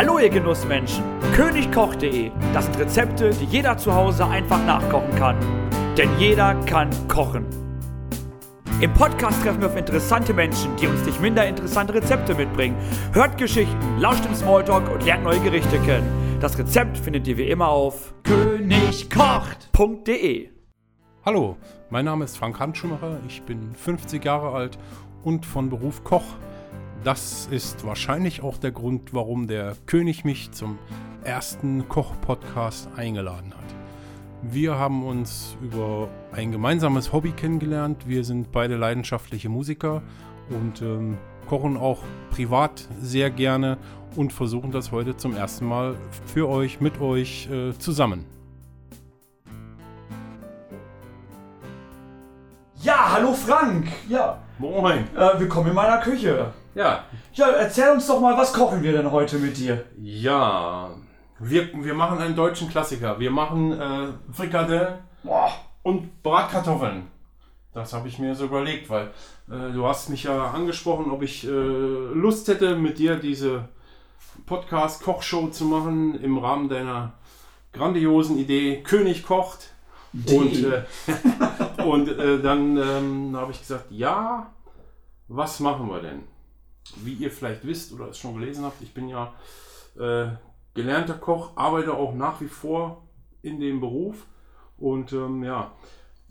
Hallo ihr Genussmenschen, königkoch.de, das sind Rezepte, die jeder zu Hause einfach nachkochen kann. Denn jeder kann kochen. Im Podcast treffen wir auf interessante Menschen, die uns nicht minder interessante Rezepte mitbringen. Hört Geschichten, lauscht im Smalltalk und lernt neue Gerichte kennen. Das Rezept findet ihr wie immer auf königkocht.de. Hallo, mein Name ist Frank Handschumacher, ich bin 50 Jahre alt und von Beruf Koch. Das ist wahrscheinlich auch der Grund, warum der König mich zum ersten Koch-Podcast eingeladen hat. Wir haben uns über ein gemeinsames Hobby kennengelernt. Wir sind beide leidenschaftliche Musiker und ähm, kochen auch privat sehr gerne und versuchen das heute zum ersten Mal für euch, mit euch äh, zusammen. Ja, hallo Frank. Ja, Moin. äh, willkommen in meiner Küche. Ja, Ja, erzähl uns doch mal, was kochen wir denn heute mit dir? ja. Wir, wir machen einen deutschen Klassiker. Wir machen äh, Frikadellen Boah, und Bratkartoffeln. Das habe ich mir so überlegt, weil äh, du hast mich ja angesprochen, ob ich äh, Lust hätte, mit dir diese Podcast-Kochshow zu machen im Rahmen deiner grandiosen Idee König kocht. Und, äh, und äh, dann ähm, habe ich gesagt, ja, was machen wir denn? Wie ihr vielleicht wisst oder es schon gelesen habt, ich bin ja äh, gelernter Koch, arbeite auch nach wie vor in dem Beruf. Und ähm, ja,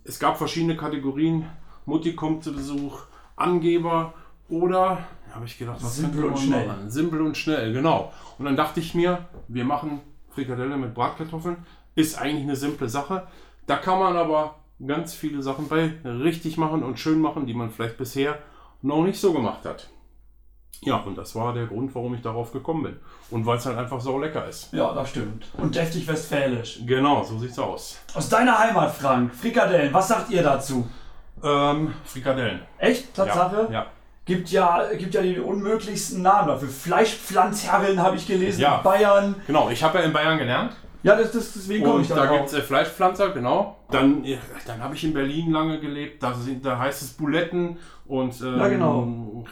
es gab verschiedene Kategorien. Mutti kommt zu Besuch, Angeber oder, habe ich gedacht, was Simpel und schnell. machen? Simpel und schnell, genau. Und dann dachte ich mir, wir machen Frikadelle mit Bratkartoffeln. Ist eigentlich eine simple Sache. Da kann man aber ganz viele Sachen bei richtig machen und schön machen, die man vielleicht bisher noch nicht so gemacht hat. Ja, und das war der Grund, warum ich darauf gekommen bin. Und weil es halt einfach so lecker ist. ja, das stimmt. Und deftig westfälisch. Genau, so sieht's aus. Aus deiner Heimat, Frank, Frikadellen, was sagt ihr dazu? Ähm, Frikadellen. Echt? Tatsache? Ja, ja. Gibt ja, gibt ja die unmöglichsten Namen dafür. Fleischpflanzherren habe ich gelesen, Ja. in Bayern. Genau, ich habe ja in Bayern gelernt. Ja, das, das, deswegen komme ich da da gibt es äh, Fleischpflanzer, genau. Dann, äh, dann habe ich in Berlin lange gelebt. Da, sind, da heißt es Buletten. Und ähm, Ja, genau.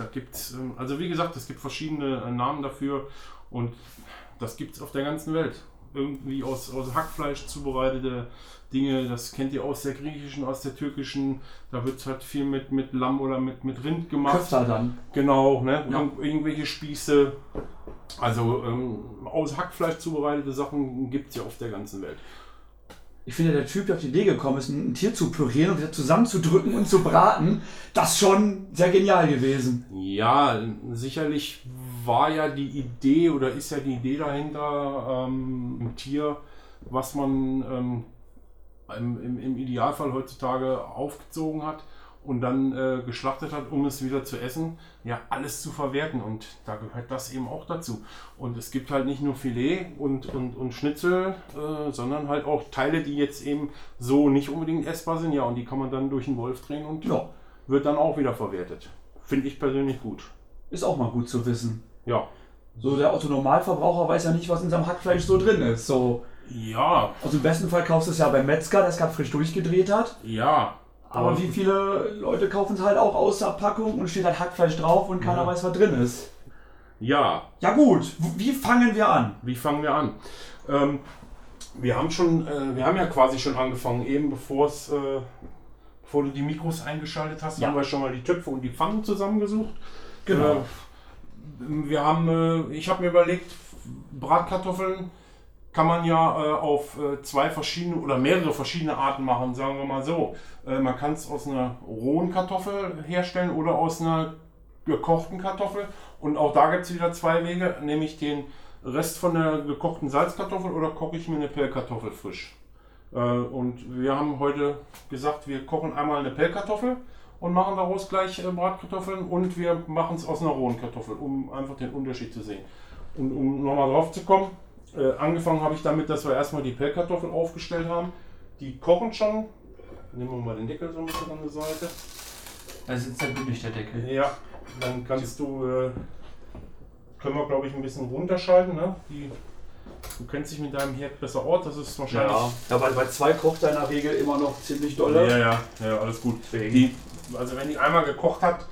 Da gibt es, ähm, also wie gesagt, es gibt verschiedene äh, Namen dafür. Und das gibt es auf der ganzen Welt. Irgendwie aus, aus Hackfleisch zubereitete Dinge, das kennt ihr aus der griechischen, aus der türkischen. Da wird halt viel mit, mit Lamm oder mit, mit Rind gemacht. Köfter dann. Genau, ne? Ja. Ir irgendwelche Spieße. Also ähm, aus Hackfleisch zubereitete Sachen gibt es ja auf der ganzen Welt. Ich finde, der Typ, der auf die Idee gekommen ist, ein Tier zu pürieren und wieder zusammenzudrücken und zu braten, das schon sehr genial gewesen. Ja, sicherlich war ja die Idee oder ist ja die Idee dahinter, ähm, ein Tier, was man ähm, im, im Idealfall heutzutage aufgezogen hat und dann äh, geschlachtet hat, um es wieder zu essen, ja, alles zu verwerten. Und da gehört das eben auch dazu. Und es gibt halt nicht nur Filet und, und, und Schnitzel, äh, sondern halt auch Teile, die jetzt eben so nicht unbedingt essbar sind. Ja, und die kann man dann durch den Wolf drehen und Ja, wird dann auch wieder verwertet. Finde ich persönlich gut. ist auch mal gut zu wissen. Ja. So, der Otto-Normalverbraucher weiß ja nicht, was in seinem Hackfleisch so drin ist. So, Ja, also im besten Fall kaufst du es ja beim Metzger, der es gerade frisch durchgedreht hat. ja. Aber wie viele Leute kaufen es halt auch aus der Packung und steht halt Hackfleisch drauf und keiner Ja. weiß, was drin ist. Ja, Ja gut, wie fangen wir an? wie fangen wir an? Ähm, wir haben schon, äh, wir haben ja quasi schon angefangen, eben bevor es, äh, bevor du die Mikros eingeschaltet hast, Ja. haben wir schon mal die Töpfe und die Pfannen zusammengesucht. Genau. Äh, wir haben, äh, ich habe mir überlegt, Bratkartoffeln kann man ja äh, auf äh, zwei verschiedene oder mehrere verschiedene Arten machen, sagen wir mal so. Äh, man kann es aus einer rohen Kartoffel herstellen oder aus einer gekochten Kartoffel. Und auch da gibt es wieder zwei Wege, nämlich den Rest von der gekochten Salzkartoffel oder koche ich mir eine Pellkartoffel frisch. Äh, und wir haben heute gesagt, wir kochen einmal eine Pellkartoffel und machen daraus gleich äh, Bratkartoffeln und wir machen es aus einer rohen Kartoffel, um einfach den Unterschied zu sehen. Und um nochmal drauf zu kommen, äh, angefangen habe ich damit, dass wir erstmal die Pellkartoffel aufgestellt haben. Die kochen schon. Nehmen wir mal den Deckel so ein bisschen an die Seite. Da sitzt ja wirklich der Deckel. Ja, dann kannst du, äh, können wir glaube ich ein bisschen runterschalten. Ne? Die, du kennst dich mit deinem Herd besser aus, das ist wahrscheinlich. Ja, ja bei, bei zwei kocht er in der Regel immer noch ziemlich dolle. Ja, ja, ja, alles gut. Die, also wenn die einmal gekocht hat,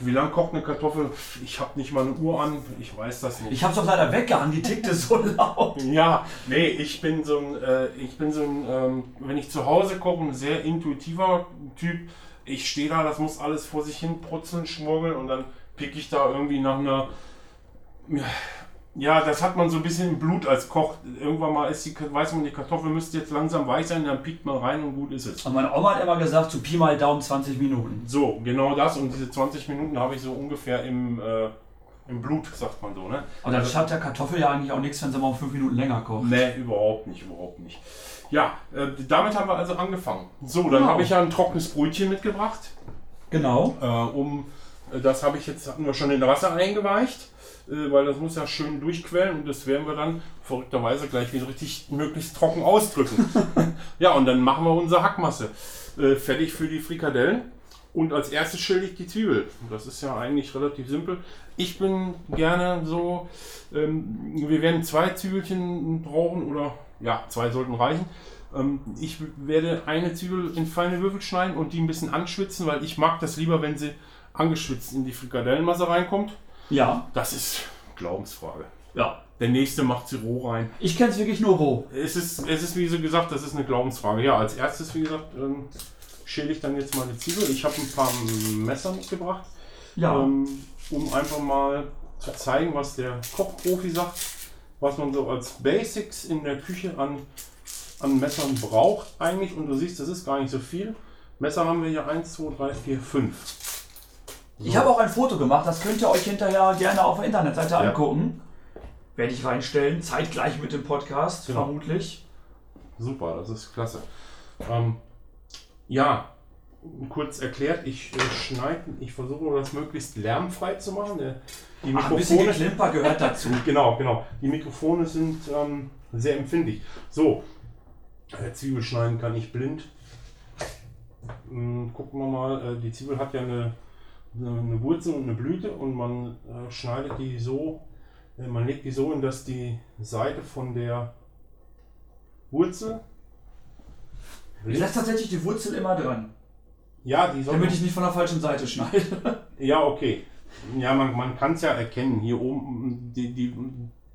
Wie lange kocht eine Kartoffel? Ich habe nicht mal eine Uhr an, ich weiß das nicht. Ich hab's doch leider weggehangen, die tickte so laut. Ja, nee, ich bin so ein, äh, ich bin so ein, ähm, wenn ich zu Hause koche, ein sehr intuitiver Typ. Ich stehe da, das muss alles vor sich hin brutzeln, schmuggeln und dann pick ich da irgendwie nach einer. Ja, das hat man so ein bisschen im Blut als Koch. Irgendwann mal ist die, weiß man, die Kartoffel müsste jetzt langsam weich sein, dann piekt man rein und gut ist es. Und meine Oma hat immer gesagt, zu Pi mal Daumen 20 Minuten. So, genau das. Und diese 20 Minuten habe ich so ungefähr im, äh, im Blut, sagt man so, ne? Und dann schadet der Kartoffel ja eigentlich auch nichts, wenn sie mal 5 Minuten länger kocht. Nee, überhaupt nicht, überhaupt nicht. Ja, äh, damit haben wir also angefangen. So, dann Genau. habe ich ja ein trockenes Brötchen mitgebracht. Genau. Äh, um, äh, das habe ich jetzt, hatten wir schon in Wasser eingeweicht, weil das muss ja schön durchquellen und das werden wir dann verrückterweise gleich wieder richtig möglichst trocken ausdrücken. ja, und dann machen wir unsere Hackmasse äh, fertig für die Frikadellen. Und als erstes schäle ich die Zwiebel. Das ist ja eigentlich relativ simpel. Ich bin gerne so, ähm, wir werden zwei Zwiebelchen brauchen oder ja, zwei sollten reichen. Ähm, ich werde eine Zwiebel in feine Würfel schneiden und die ein bisschen anschwitzen, weil ich mag das lieber, wenn sie angeschwitzt in die Frikadellenmasse reinkommt. Ja. Das ist Glaubensfrage. Ja. Der nächste macht sie roh rein. Ich kenn's wirklich nur roh. Es ist, es ist wie so gesagt, das ist eine Glaubensfrage. Ja, als erstes, wie gesagt, ähm, schäle ich dann jetzt mal die Zwiebel. Ich habe ein paar Messer mitgebracht, Ja. ähm, um einfach mal zu zeigen, was der Kochprofi sagt, was man so als Basics in der Küche an, an Messern braucht eigentlich. Und du siehst, das ist gar nicht so viel. Messer haben wir hier 1, 2, 3, 4, 5. Ich habe auch ein Foto gemacht, das könnt ihr euch hinterher gerne auf der Internetseite angucken. Werde ich reinstellen, zeitgleich mit dem Podcast, Genau. vermutlich. Super, das ist klasse. Ähm, ja, kurz erklärt, ich äh, schneide, ich versuche das möglichst lärmfrei zu machen. Der, die Ach, ein bisschen Mikrofone, Geklimper gehört dazu. genau, genau. Die Mikrofone sind ähm, sehr empfindlich. So, äh, Zwiebel schneiden kann ich blind. Hm, gucken wir mal, äh, die Zwiebel hat ja eine, eine, Wurzel und eine Blüte und man äh, schneidet die so, äh, man legt die so hin, dass die Seite von der Wurzel Ich lasse tatsächlich die Wurzel immer dran, Ja, die soll. damit ich nicht von der falschen Seite schneide. Ja, okay. Ja, man, man kann es ja erkennen. Hier oben, die, die,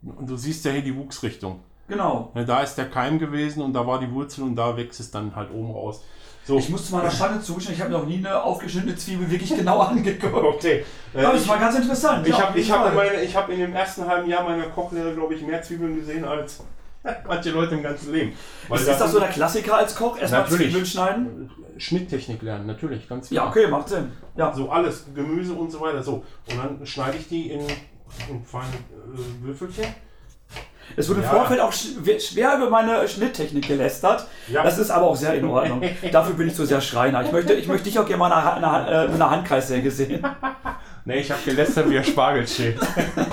du siehst ja hier die Wuchsrichtung. genau. Da ist der Keim gewesen und da war die Wurzel und da wächst es dann halt oben raus. So, Ich muss zu meiner Schande zugestehen, ich habe noch nie eine aufgeschnittene Zwiebel wirklich genau angeguckt. okay. Äh, Aber das ich war ganz interessant. ich habe ich hab in, Fall. meine, ich hab in dem ersten halben Jahr meiner Kochlehre, glaube ich, mehr Zwiebeln gesehen als manche Leute im ganzen Leben. Weil ist, ist das so der Klassiker als Koch? Erstmal. Zwiebeln schneiden? Schnitttechnik lernen, natürlich, ganz Ja, okay, macht Sinn. Ja. So alles, Gemüse und so weiter. So. Und dann schneide ich die in, in feine äh, Würfelchen. Es wurde im Ja. Vorfeld auch sch- schwer über meine Schnitttechnik gelästert. Ja. Das ist aber auch sehr in Ordnung. Dafür bin ich so sehr Schreiner. Ich möchte, ich möchte dich auch gerne mal in einer, in einer, äh, in einer Handkreissäge sehen. Ne, ich habe gelästert wie ein Spargel schält.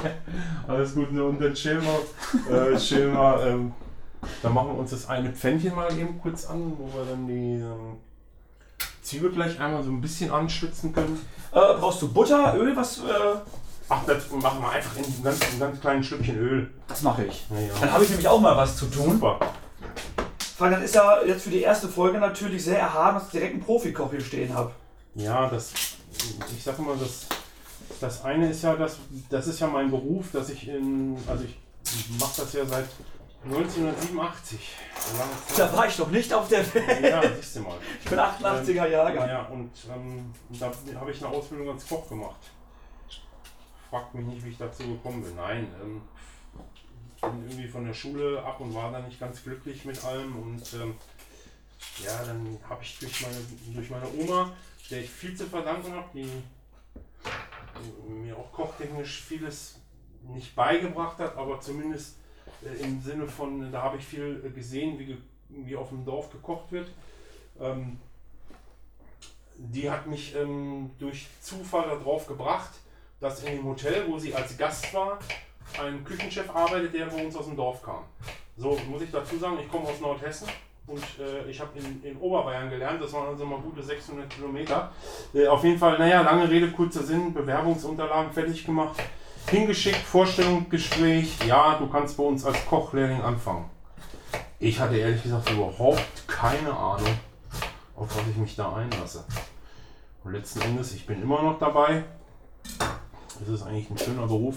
Alles gut, ne? und dann schälen wir, äh, schälen wir ähm, dann machen wir uns das eine Pfännchen mal eben kurz an, wo wir dann die ähm, Zwiebel gleich einmal so ein bisschen anschwitzen können. Äh, brauchst du Butter, Öl? Was? Äh, Ach, das machen wir einfach in einem ganz, einem ganz kleinen Stückchen Öl. das mache ich. Ja, ja. Dann habe ich nämlich auch mal was zu tun. Super. Weil das ist ja jetzt für die erste Folge natürlich sehr erhaben, dass ich direkt einen Profikoch hier stehen habe. Ja, das, ich sag mal, das, das eine ist ja, das, das ist ja mein Beruf, dass ich in, also ich mache das ja seit 1987. So lange Zeit. Da war ich noch nicht auf der Welt. Ja, siehst du mal. Ich bin 88er Jahrgang. Ja, und ähm, da habe ich eine Ausbildung als Koch gemacht. Fragt mich nicht, wie ich dazu gekommen bin. Nein, ähm, bin irgendwie von der Schule ab und war da nicht ganz glücklich mit allem. Und ähm, ja, dann habe ich durch meine, durch meine Oma, der ich viel zu verdanken habe, die mir auch kochtechnisch vieles nicht beigebracht hat, aber zumindest äh, im Sinne von, da habe ich viel äh, gesehen, wie, wie auf dem Dorf gekocht wird. Ähm, die hat mich ähm, durch Zufall darauf gebracht, dass in dem Hotel, wo sie als Gast war, ein Küchenchef arbeitet, der bei uns aus dem Dorf kam. So muss ich dazu sagen, ich komme aus Nordhessen und äh, ich habe in, in Oberbayern gelernt, das waren also mal gute 600 Kilometer. Äh, auf jeden Fall, naja, lange Rede, kurzer Sinn, Bewerbungsunterlagen fertig gemacht, hingeschickt, Vorstellungsgespräch, ja, du kannst bei uns als Kochlehrling anfangen. Ich hatte ehrlich gesagt überhaupt keine Ahnung, auf was ich mich da einlasse. letzten Endes, ich bin immer noch dabei. Es ist eigentlich ein schöner Beruf.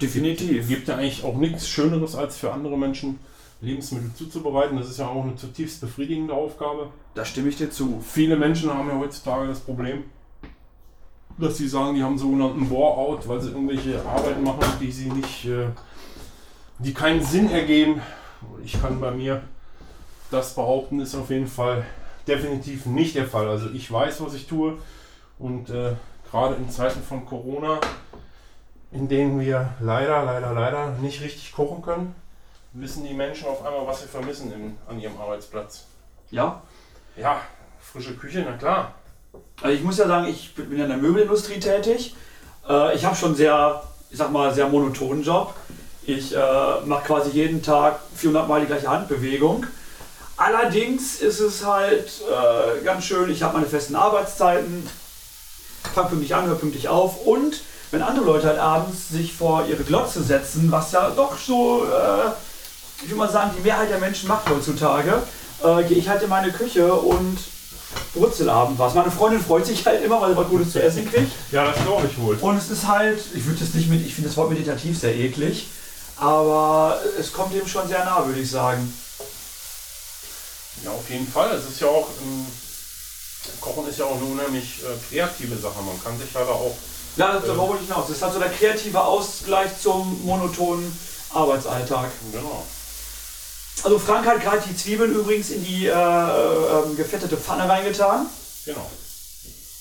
Definitiv. Es gibt ja eigentlich auch nichts Schöneres, als für andere Menschen Lebensmittel zuzubereiten. Das ist ja auch eine zutiefst befriedigende Aufgabe. Da stimme ich dir zu. Viele Menschen haben ja heutzutage das Problem, dass sie sagen, die haben sogenannten Bore-out, weil sie irgendwelche Arbeiten machen, die sie nicht, äh, die keinen Sinn ergeben. Ich kann bei mir das behaupten, ist auf jeden Fall definitiv nicht der Fall. Also ich weiß, was ich tue und äh, gerade in Zeiten von Corona, in denen wir leider, leider, leider nicht richtig kochen können, wissen die Menschen auf einmal, was sie vermissen im, an ihrem Arbeitsplatz. Ja. Ja, frische Küche, na klar. Also ich muss ja sagen, ich bin in der Möbelindustrie tätig. Äh, ich habe schon sehr, ich sag mal, sehr monotonen Job. Ich äh, mache quasi jeden Tag 400 Mal die gleiche Handbewegung. Allerdings ist es halt äh, ganz schön, ich habe meine festen Arbeitszeiten, fange pünktlich an, höre pünktlich auf und wenn andere Leute halt abends sich vor ihre Glotze setzen, was ja doch so, äh, ich würde mal sagen, die Mehrheit der Menschen macht heutzutage, äh, gehe ich halt in meine Küche und Brutzelabend was. Meine Freundin freut sich halt immer, weil sie was Gutes zu essen kriegt. Ja, das glaube ich wohl. Und es ist halt, ich würde das nicht mit, ich finde das Wort meditativ sehr eklig, aber es kommt dem schon sehr nah, würde ich sagen. Ja, auf jeden Fall. Es ist ja auch, ähm, Kochen ist ja auch eine unheimlich äh, kreative Sache. Man kann sich ja da auch, Ja, darauf wollte ich hinaus. Das ist halt so der kreative Ausgleich zum monotonen Arbeitsalltag. genau. Also Frank hat gerade die Zwiebeln übrigens in die äh, äh, gefettete Pfanne reingetan. Genau.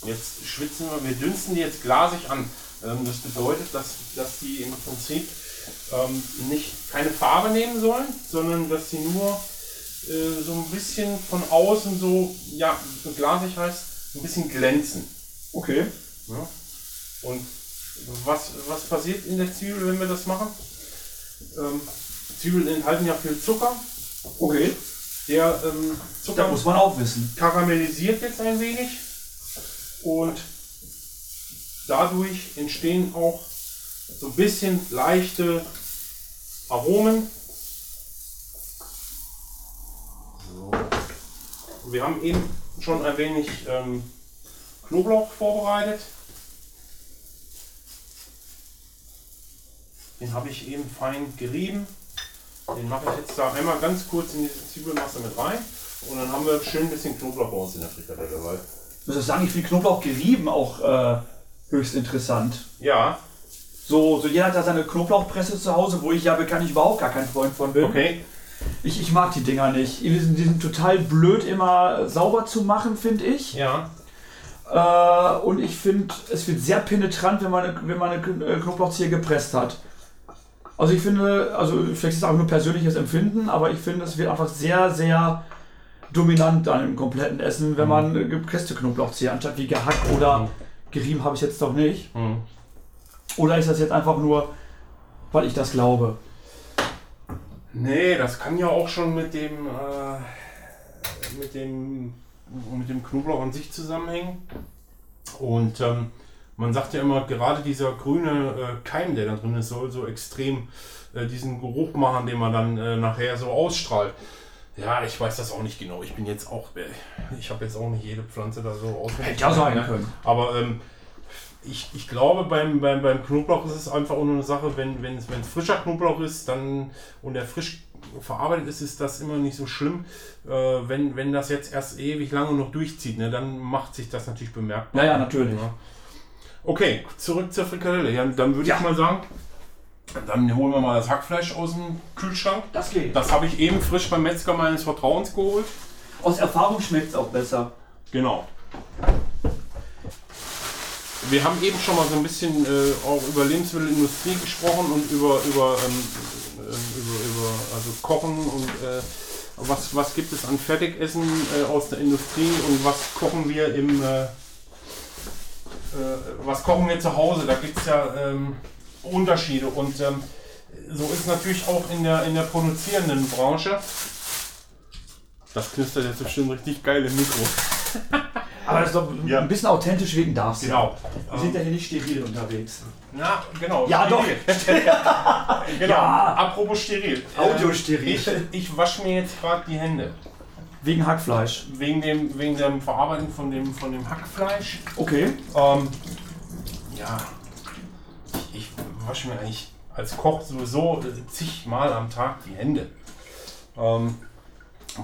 Jetzt schwitzen wir, wir dünsten die jetzt glasig an. Ähm, das bedeutet, dass, dass die im Prinzip ähm, nicht keine Farbe nehmen sollen, sondern dass sie nur äh, so ein bisschen von außen so, ja, so glasig heißt, ein bisschen glänzen. Okay. Ja? Und was, was passiert in der Zwiebel, wenn wir das machen? Ähm, Zwiebeln enthalten ja viel Zucker. Okay. Der ähm, Da Zucker muss man auch wissen. karamellisiert jetzt ein wenig und dadurch entstehen auch so ein bisschen leichte Aromen. So. Wir haben eben schon ein wenig ähm, Knoblauch vorbereitet. Den habe ich eben fein gerieben. Den mache ich jetzt da einmal ganz kurz in diese Zwiebelmasse mit rein. Und dann haben wir schön ein bisschen Knoblauch bei uns in der Frikadelle. Weil, Ich muss auch sagen, ich finde Knoblauch gerieben auch äh, höchst interessant. ja, So, so jeder hat da seine Knoblauchpresse zu Hause, wo ich ja bekanntlich überhaupt gar kein Freund von bin. okay. Ich, ich mag die Dinger nicht. Die sind, die sind total blöd immer sauber zu machen, finde ich. Ja, Äh, und ich finde, es wird sehr penetrant, wenn man, eine- wenn man eine äh, Knoblauchzehe gepresst hat. Also ich finde, also vielleicht ist es auch nur persönliches Empfinden, aber ich finde, es wird einfach sehr, sehr dominant dann im kompletten Essen, wenn man eine gepresste Knoblauchzehe anstatt wie gehackt oder Mhm. gerieben habe ich jetzt doch nicht. hm. Oder ist das jetzt einfach nur, weil ich das glaube? Nee, das kann ja auch schon mit dem, äh, mit dem, mit dem Knoblauch an sich zusammenhängen. Und ähm, man sagt ja immer, gerade dieser grüne äh, Keim, der da drin ist, soll so extrem äh, diesen Geruch machen, den man dann äh, nachher so ausstrahlt. Ja, ich weiß das auch nicht genau. Ich bin jetzt auch, äh, ich habe jetzt auch nicht jede Pflanze da so auswendig. Hätte ja sein ne? können. Aber ähm, ich, ich glaube, beim, beim, beim Knoblauch ist es einfach auch nur eine Sache, wenn wenn es wenn es frischer Knoblauch ist dann und der frisch verarbeitet ist, ist das immer nicht so schlimm. Äh, wenn, wenn das jetzt erst ewig lange noch durchzieht, ne, dann macht sich das natürlich bemerkbar. Ja, ja, natürlich. Ja. Okay, zurück zur Frikadelle. Ja, dann würde Ja. ich mal sagen, dann holen wir mal das Hackfleisch aus dem Kühlschrank. Das geht. Das habe ich eben frisch beim Metzger meines Vertrauens geholt. Aus Erfahrung schmeckt es auch besser. Genau. Wir haben eben schon mal so ein bisschen äh, auch über Lebensmittelindustrie gesprochen und über, über, ähm, ähm, über, über also Kochen und äh, was, was gibt es an Fertigessen äh, aus der Industrie und was kochen wir im äh, äh, was kochen wir zu Hause? Da gibt es ja ähm, Unterschiede und ähm, so ist natürlich auch in der, in der produzierenden Branche. Das knistert jetzt bestimmt richtig geil im Mikro. Aber das ist doch Ja. ein bisschen authentisch wegen darfst du. Genau. Wir sind ja hier nicht steril unterwegs. Na, genau. Ja, doch. genau. Ja. Apropos steril. Audiosteril. Ich, ich wasche mir jetzt gerade die Hände. Wegen Hackfleisch. Wegen dem, wegen dem Verarbeiten von dem, von dem Hackfleisch. Okay. Ähm, ja, ich, ich wasche mir eigentlich als Koch sowieso zigmal am Tag die Hände. Ähm,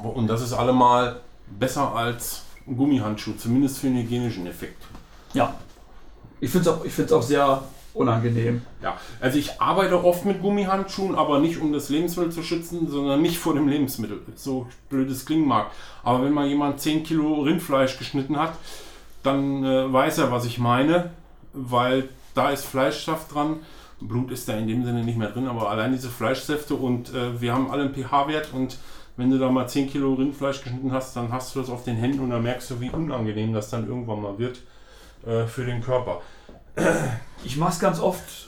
und das ist allemal besser als Gummihandschuh, zumindest für den hygienischen Effekt. Ja. Ich finde es auch, ich find's auch sehr unangenehm. Ja, also ich arbeite oft mit Gummihandschuhen, aber nicht um das Lebensmittel zu schützen, sondern nicht vor dem Lebensmittel. So blöd es klingen mag. Aber wenn mal jemand 10 Kilo Rindfleisch geschnitten hat, dann äh, weiß er, was ich meine, weil da ist Fleischsaft dran. Blut ist da in dem Sinne nicht mehr drin, aber allein diese Fleischsäfte und äh, wir haben alle einen pH-Wert und wenn du da mal 10 Kilo Rindfleisch geschnitten hast, dann hast du das auf den Händen und dann merkst du, wie unangenehm das dann irgendwann mal wird äh, für den Körper. Ich mache es ganz oft,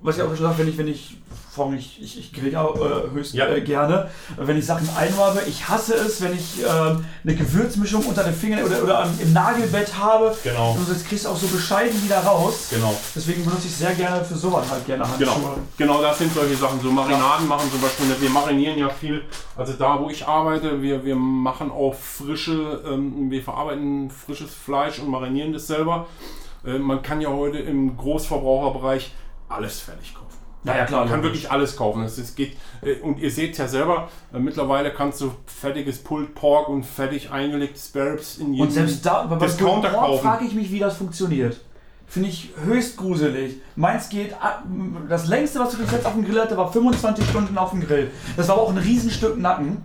was ich auch schon sage, wenn ich, wenn ich, vor allem ich, ich, ich grill ja äh, höchst Ja. äh, gerne, wenn ich Sachen einräume. Ich hasse es, wenn ich ähm, eine Gewürzmischung unter den Fingern oder, oder am- im Nagelbett habe. Genau. Und das kriegst du auch so bescheiden wieder raus. Genau. Deswegen benutze ich sehr gerne für sowas halt gerne Handschuhe. Genau, genau, das sind solche Sachen. So Marinaden machen zum Beispiel, wir marinieren ja viel. Also da, wo ich arbeite, wir, wir machen auch frische, ähm, wir verarbeiten frisches Fleisch und marinieren das selber. Äh, man kann ja heute im Großverbraucherbereich alles fertig kaufen. Ja, ja, klar. Man kann logisch. wirklich alles kaufen. Es, es geht, äh, und ihr seht ja selber, äh, mittlerweile kannst du fertiges Pulled Pork und fertig eingelegte Spare Ribs in jedem Und selbst da, aber bei Discounter Pulled Pork kaufen. frage ich mich, wie das funktioniert. Finde ich höchst gruselig. Meins geht, ab- das längste, was ich bis jetzt auf dem Grill hatte, war 25 Stunden auf dem Grill. Das war aber auch ein Riesenstück Nacken.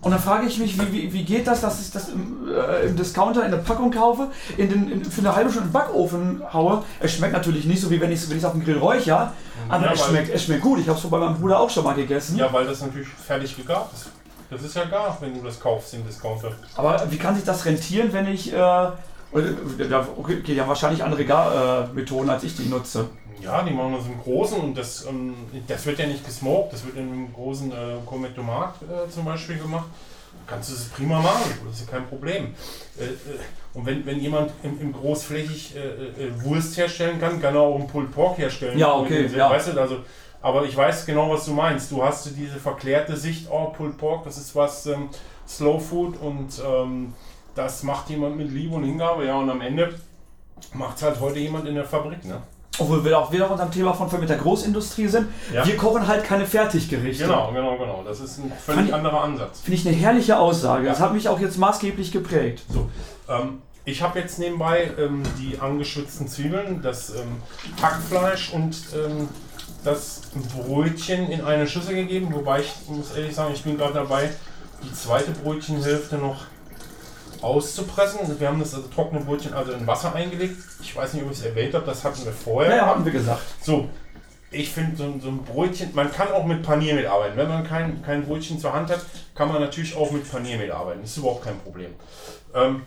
Und dann frage ich mich, wie, wie, wie geht das, dass ich das im, äh, im Discounter in der Packung kaufe, in den, in, für eine halbe Stunde in den Backofen haue. Es schmeckt natürlich nicht so, wie wenn ich es wenn ich's auf dem Grill räucher, aber Ja, es, schmeckt, es schmeckt gut. Ich habe es bei meinem Bruder auch schon mal gegessen. Ja, weil das natürlich fertig gegart ist. Das ist ja gar, wenn du das kaufst im Discounter. Aber wie kann sich das rentieren, wenn ich. Äh, ja, okay, die haben wahrscheinlich andere Gar, äh, Methoden, als ich die nutze. Ja, die machen das im Großen und das, ähm, das wird ja nicht gesmoked, das wird in einem großen äh, Gourmet Tomat äh, zum Beispiel gemacht. Kannst du es prima machen, das ist ja kein Problem. Äh, äh, und wenn, wenn jemand im, im großflächig äh, äh, Wurst herstellen kann, kann er auch einen Pulled Pork herstellen. Ja, okay, Und, ja. Weißt du, also, aber ich weiß genau, was du meinst. Du hast diese verklärte Sicht, oh, Pulled Pork, das ist was ähm, Slow Food und ähm, das macht jemand mit Liebe und Hingabe, ja, und am Ende macht es halt heute jemand in der Fabrik, ne? Obwohl wir auch wieder auf unserem Thema von mit der Großindustrie sind. Ja. Wir kochen halt keine Fertiggerichte. Genau, genau, genau. Das ist ein Fand völlig ich- anderer Ansatz. Finde ich eine herrliche Aussage. Das Ja. hat mich auch jetzt maßgeblich geprägt. So, ähm, ich habe jetzt nebenbei ähm, die angeschwitzten Zwiebeln, das ähm, Hackfleisch und ähm, das Brötchen in eine Schüssel gegeben. Wobei ich muss ehrlich sagen, ich bin gerade dabei, die zweite Brötchenhälfte noch auszupressen. Wir haben das also trockene Brötchen also in Wasser eingelegt. Ich weiß nicht, ob ich es erwähnt habe, das hatten wir vorher. Ja, ja, hatten wir gesagt. So, ich finde so, ein- so ein Brötchen, man kann auch mit Paniermehl arbeiten. Wenn man kein, kein Brötchen zur Hand hat, kann man natürlich auch mit Paniermehl arbeiten. Das ist überhaupt kein Problem. Ähm,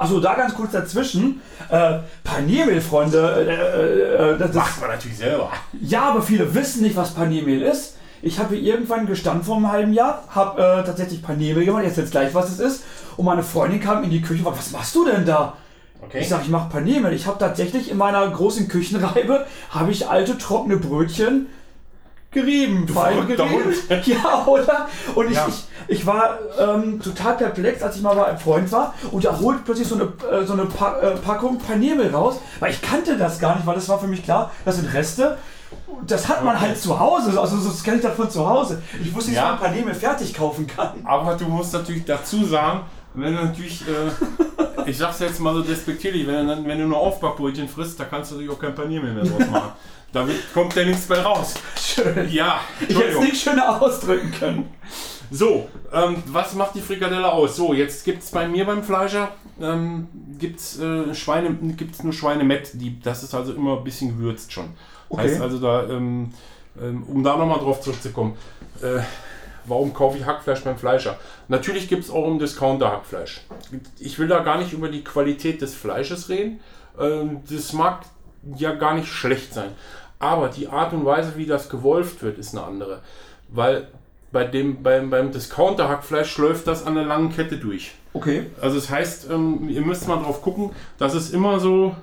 Achso, da ganz kurz dazwischen. Äh, Paniermehl, Freunde. Äh, äh, äh, das ist, macht man natürlich selber. ja, aber viele wissen nicht, was Paniermehl ist. Ich habe irgendwann gestanden vor einem halben Jahr, habe äh, tatsächlich Paniermehl gemacht, jetzt jetzt gleich, was es ist. Und meine Freundin kam in die Küche und fragte, was machst du denn da? Okay. Ich sage, ich mache Paniermehl. Ich habe tatsächlich in meiner großen Küchenreibe habe ich alte trockene Brötchen gerieben, fein verrückter gerieben. Ja, oder? Und ich, Ja. ich, ich war ähm, total perplex, als ich mal bei einem Freund war und er holt plötzlich so eine, äh, so eine pa äh, Packung Paniermehl raus, weil ich kannte das gar nicht, weil das war für mich klar, das sind Reste. Das hat man Okay. halt zu Hause, also das kenne ich das von zu Hause. Ich wusste nicht, Ja. dass man Paniermehl fertig kaufen kann. Aber du musst natürlich dazu sagen, wenn du natürlich, äh, ich sag's jetzt mal so despektierlich, wenn du, wenn du nur Aufbackbrötchen frisst, da kannst du natürlich auch kein Paniermehl mehr draus machen. Da kommt ja nichts bei raus. Schön. Ja, Ich hätte es nicht schöner ausdrücken können. So, ähm, was macht die Frikadelle aus? So, jetzt gibt es bei mir beim Fleischer ähm, gibt's, äh, Schweine, gibt's nur Schweinemett. Die, das ist also immer ein bisschen gewürzt schon. Okay. Heißt also da, ähm, ähm, um da nochmal drauf zurückzukommen, äh, warum kaufe ich Hackfleisch beim Fleischer? Natürlich gibt es auch im Discounter Hackfleisch. Ich will da gar nicht über die Qualität des Fleisches reden. Ähm, das mag ja gar nicht schlecht sein. Aber die Art und Weise, wie das gewolft wird, ist eine andere. Weil bei dem, beim, beim Discounter-Hackfleisch läuft das an der langen Kette durch. Okay. Also das heißt, ähm, ihr müsst mal drauf gucken, das ist immer so,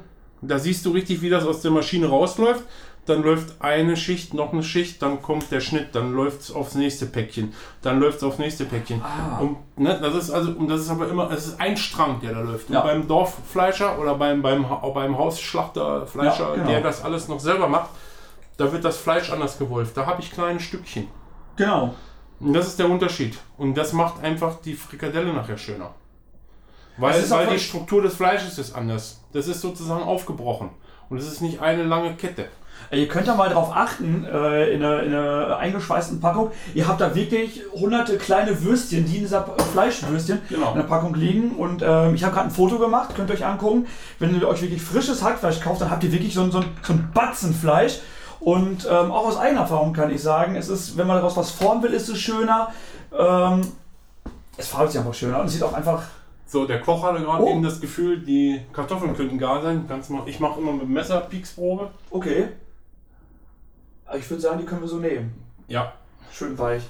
da siehst du richtig, wie das aus der Maschine rausläuft. Dann läuft eine Schicht, noch eine Schicht, dann kommt der Schnitt, dann läuft es aufs nächste Päckchen, dann läuft es aufs nächste Päckchen. Ah. Und ne, das ist also, und das ist aber immer, es ist ein Strang, der da läuft. Und Ja. beim Dorffleischer oder beim, beim, beim Hausschlachterfleischer, Ja, genau. der das alles noch selber macht, da wird das Fleisch anders gewolft. Da habe ich kleine Stückchen. Genau. Und das ist der Unterschied. Und das macht einfach die Frikadelle nachher schöner. Weil, weil die Struktur des Fleisches ist anders. Das ist sozusagen aufgebrochen. Und es ist nicht eine lange Kette. Ihr könnt da mal drauf achten, äh, in, einer, in einer eingeschweißten Packung. Ihr habt da wirklich hunderte kleine Würstchen, die in dieser äh, Fleischwürstchen Genau. in der Packung liegen. Und ähm, ich habe gerade ein Foto gemacht, könnt ihr euch angucken. Wenn ihr euch wirklich frisches Hackfleisch kauft, dann habt ihr wirklich so ein, so ein, so ein Batzen Fleisch. Und ähm, auch aus eigener Erfahrung kann ich sagen, es ist, wenn man daraus was formen will, ist es schöner. Ähm, es farbelt sich einfach schöner und es sieht auch einfach. So, der Koch hatte gerade Oh. eben das Gefühl, die Kartoffeln könnten gar sein. Kannst mal, ich mache immer mit Messer Pieksprobe. Okay. Ich würde sagen, die können wir so nehmen. Ja. Schön weich.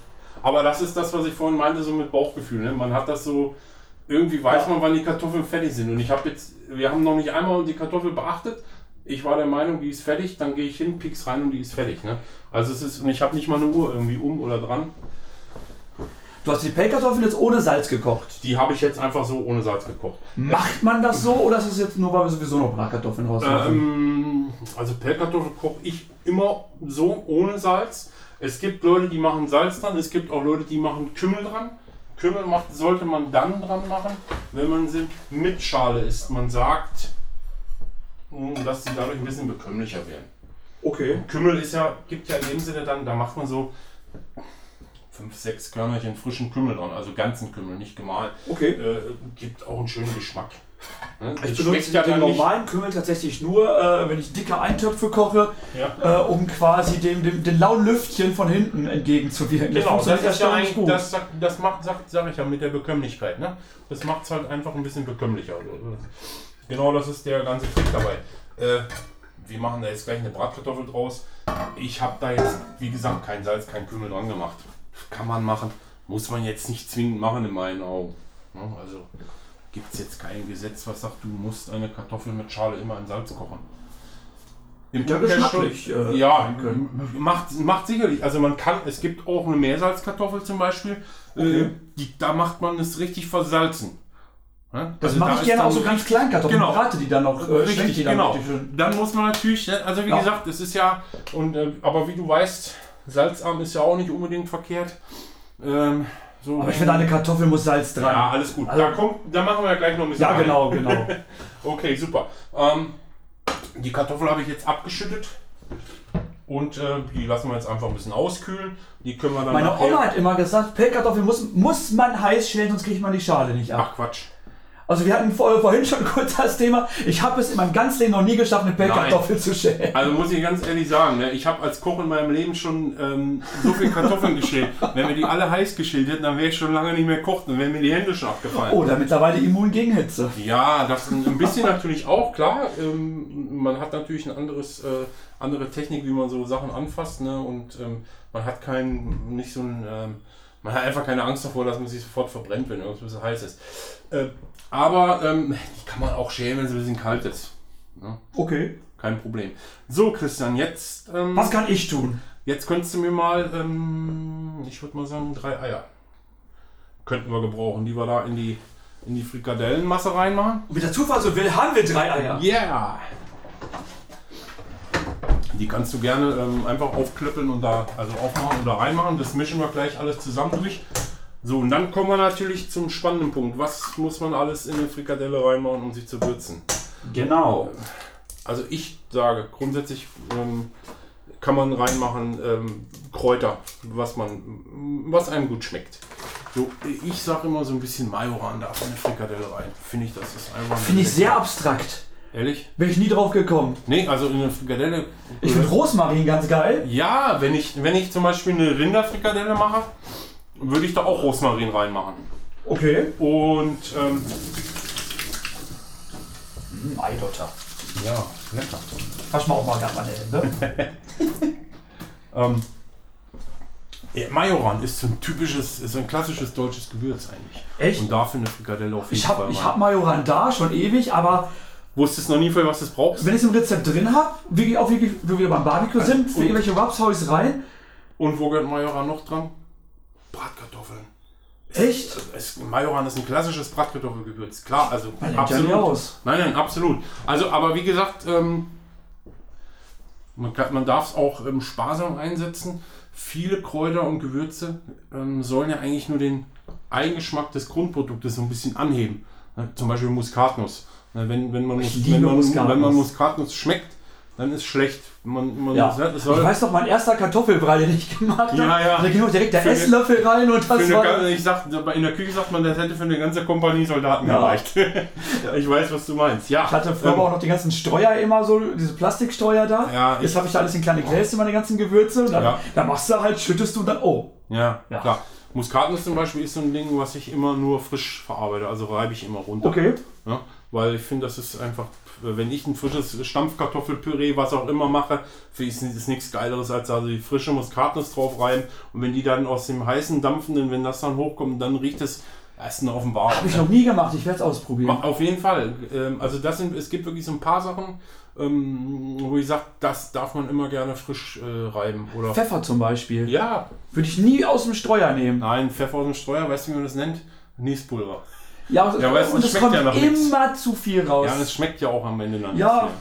Aber das ist das, was ich vorhin meinte, so mit Bauchgefühl. Ne? Man hat das so, irgendwie weiß Ja. man, wann die Kartoffeln fertig sind. Und ich habe jetzt, wir haben noch nicht einmal die Kartoffel beachtet. Ich war der Meinung, die ist fertig, dann gehe ich hin, pieks rein und die ist fertig. Ne? Also es ist, und ich habe nicht mal eine Uhr irgendwie um oder dran. Du hast die Pellkartoffeln jetzt ohne Salz gekocht. Die habe ich jetzt einfach so ohne Salz gekocht. Macht man das so oder ist es jetzt nur, weil wir sowieso noch Bratkartoffeln raus machen? Ähm, also Pellkartoffel koche ich immer so ohne Salz. Es gibt Leute, die machen Salz dran, es gibt auch Leute, die machen Kümmel dran. Kümmel macht, sollte man dann dran machen, wenn man sie mit Schale isst. Man sagt, mh, dass sie dadurch ein bisschen bekömmlicher werden. Okay. Kümmel ist ja, gibt ja in dem Sinne dann, da macht man so fünf, sechs Körnerchen frischen Kümmel dran, also ganzen Kümmel, nicht gemahlen. Okay. Äh, gibt auch einen schönen Geschmack. Ne? Ich benutze ja den normalen Kümmel tatsächlich nur, äh, wenn ich dicke Eintöpfe koche, Ja. äh, um quasi dem, dem, den lauen Lüftchen von hinten entgegenzuwirken. Genau, das ist ja erstaunlich eigentlich, das, das macht, sagt, sag ich ja mit der Bekömmlichkeit, ne? Das macht es halt einfach ein bisschen bekömmlicher. Genau das ist der ganze Trick dabei. Äh, wir machen da jetzt gleich eine Bratkartoffel draus. Ich habe da jetzt, wie gesagt, kein Salz, kein Kümmel dran gemacht. Kann man machen, muss man jetzt nicht zwingend machen in meinen Augen. Ne? Also gibt es jetzt kein Gesetz, was sagt, du musst eine Kartoffel mit Schale immer in Salz kochen. Im Ja, geschmacklich, äh, ja, sein können. macht, macht sicherlich. Also man kann, es gibt auch eine Meersalzkartoffel zum Beispiel. Okay. Äh, die, da macht man es richtig versalzen. Ne? Das Also mache da ich gerne auch so ganz klein Kartoffeln. Genau. Brate die dann noch. Äh, Richtig, die dann genau. richtig. Dann muss man natürlich, ne, also wie Ja. gesagt, es ist ja, und, äh, aber wie du weißt, salzarm ist ja auch nicht unbedingt verkehrt. Ähm, so, Aber ich finde, eine Kartoffel muss Salz dran. Ja, alles gut. Also- da, kommt, da machen wir ja gleich noch ein bisschen. Ja, rein. genau, genau. Okay, super. Ähm, die Kartoffel habe ich jetzt abgeschüttet. Und äh, die lassen wir jetzt einfach ein bisschen auskühlen. Die können wir dann Meine Oma hat immer gesagt, Pellkartoffel muss, muss man heiß stellen, sonst kriegt man die Schale nicht ab. Ach Quatsch. Also wir hatten vor, vorhin schon kurz das Thema, ich habe es in meinem ganzen Leben noch nie geschafft, eine Pellkartoffel zu schälen. Also muss ich ganz ehrlich sagen, ne, ich habe als Koch in meinem Leben schon ähm, so viel Kartoffeln geschält. Wenn wir die alle heiß geschält hätten, dann wäre ich schon lange nicht mehr kocht, dann wären mir die Hände schon abgefallen. Oder mittlerweile immun gegen Hitze. Ja, das ein bisschen natürlich auch, klar. Ähm, man hat natürlich ein anderes, äh, andere Technik, wie man so Sachen anfasst, ne? Und ähm, man hat kein, nicht so ein, ähm, man hat einfach keine Angst davor, dass man sich sofort verbrennt, wenn irgendwas ein bisschen heiß ist. Äh, aber ähm, die kann man auch schälen, wenn es ein bisschen kalt ist. Ne? Okay. Kein Problem. So, Christian, jetzt, ähm, Was kann ich tun? jetzt könntest du mir mal, ähm, ich würde mal sagen, drei Eier könnten wir gebrauchen, die wir da in die, in die Frikadellenmasse reinmachen. Und wie der Zufall so will, haben wir drei Eier. Yeah! Die kannst du gerne ähm, einfach aufklöppeln und da also aufmachen und da reinmachen. Das mischen wir gleich alles zusammen durch. So, und dann kommen wir natürlich zum spannenden Punkt. Was muss man alles in eine Frikadelle reinmachen, um sie zu würzen? Genau. Also ich sage, grundsätzlich ähm, kann man reinmachen ähm, Kräuter, was man, was einem gut schmeckt. So, ich sage immer so ein bisschen Majoran da in eine Frikadelle rein. Finde ich, das ist einfach. Finde ich sehr abstrakt. Ehrlich? Bin ich nie drauf gekommen. Nee, also in eine Frikadelle. Ich finde Rosmarin ganz geil. Ja, wenn ich, wenn ich zum Beispiel eine Rinderfrikadelle mache, würde ich da auch Rosmarin reinmachen. Okay. Und ähm, Hm, Eidotter. ja, lecker. Wasch mal auch mal meine Hände. Ähm, ja, Majoran ist so ein typisches, ist ein klassisches deutsches Gewürz eigentlich. Echt? Und dafür eine Frikadelle auf jeden Ich Fall habe ich mal. hab Majoran da schon ewig, aber Wusstest noch nie vorher, was du brauchst. Wenn ich es im Rezept drin habe, wie, auch wie, wie wir beim Barbecue sind, für irgendwelche Rubs hau ich's rein. Und wo gehört Majoran noch dran? Bratkartoffeln. Echt? Es, Majoran ist ein klassisches Bratkartoffelgewürz. Klar, also Man ja absolut. nie aus. Nein, nein, absolut. Also, aber wie gesagt, ähm, man, man darf es auch ähm, sparsam einsetzen. Viele Kräuter und Gewürze ähm, sollen ja eigentlich nur den Eigengeschmack des Grundproduktes so ein bisschen anheben. Zum Beispiel Muskatnuss. Wenn, wenn, man, Mus- wenn, man, Muskatnuss. wenn man Muskatnuss schmeckt, dann ist schlecht. Man, man, Ja. das Ich weiß doch, mein erster Kartoffelbrei, den ich gemacht habe. Ja, ja. Da ging auch direkt der Für eine- Esslöffel rein und das eine, war. ganze- ich sag, in der Küche sagt man, das hätte für eine ganze Kompanie Soldaten Ja. gereicht. ich weiß, was du meinst. Ja, Ich hatte früher ähm, auch noch die ganzen Streuer immer so, diese Plastikstreuer da. Ja, Jetzt habe ich da alles in kleine Gläser, meine ganzen Gewürze. Und dann, Ja. dann machst du halt, schüttest du und dann, oh. Ja, Ja. klar. Muskatnuss zum Beispiel ist so ein Ding, was ich immer nur frisch verarbeite, also reibe ich immer runter. Okay. Ja, weil ich finde, das ist einfach, wenn ich ein frisches Stampfkartoffelpüree, was auch immer mache, finde ich, ist nichts Geileres, als also die frische Muskatnuss drauf reiben. Und wenn die dann aus dem heißen, dampfenden, wenn das dann hochkommt, dann riecht es erst noch offenbar. Habe ich noch nie gemacht, ich werde es ausprobieren. Auf jeden Fall. Ähm, Also das sind, es gibt wirklich so ein paar Sachen, ähm, wo ich sage, das darf man immer gerne frisch äh, reiben. Oder Pfeffer zum Beispiel. ja, Würde ich nie aus dem Streuer nehmen. nein, Pfeffer aus dem Streuer, weißt du, wie man das nennt? Niespulver. Ja, Ja, weißt du, und das es schmeckt kommt ja nach nichts. immer zu viel raus. Ja, es schmeckt ja auch am Ende dann. Ja. nicht mehr.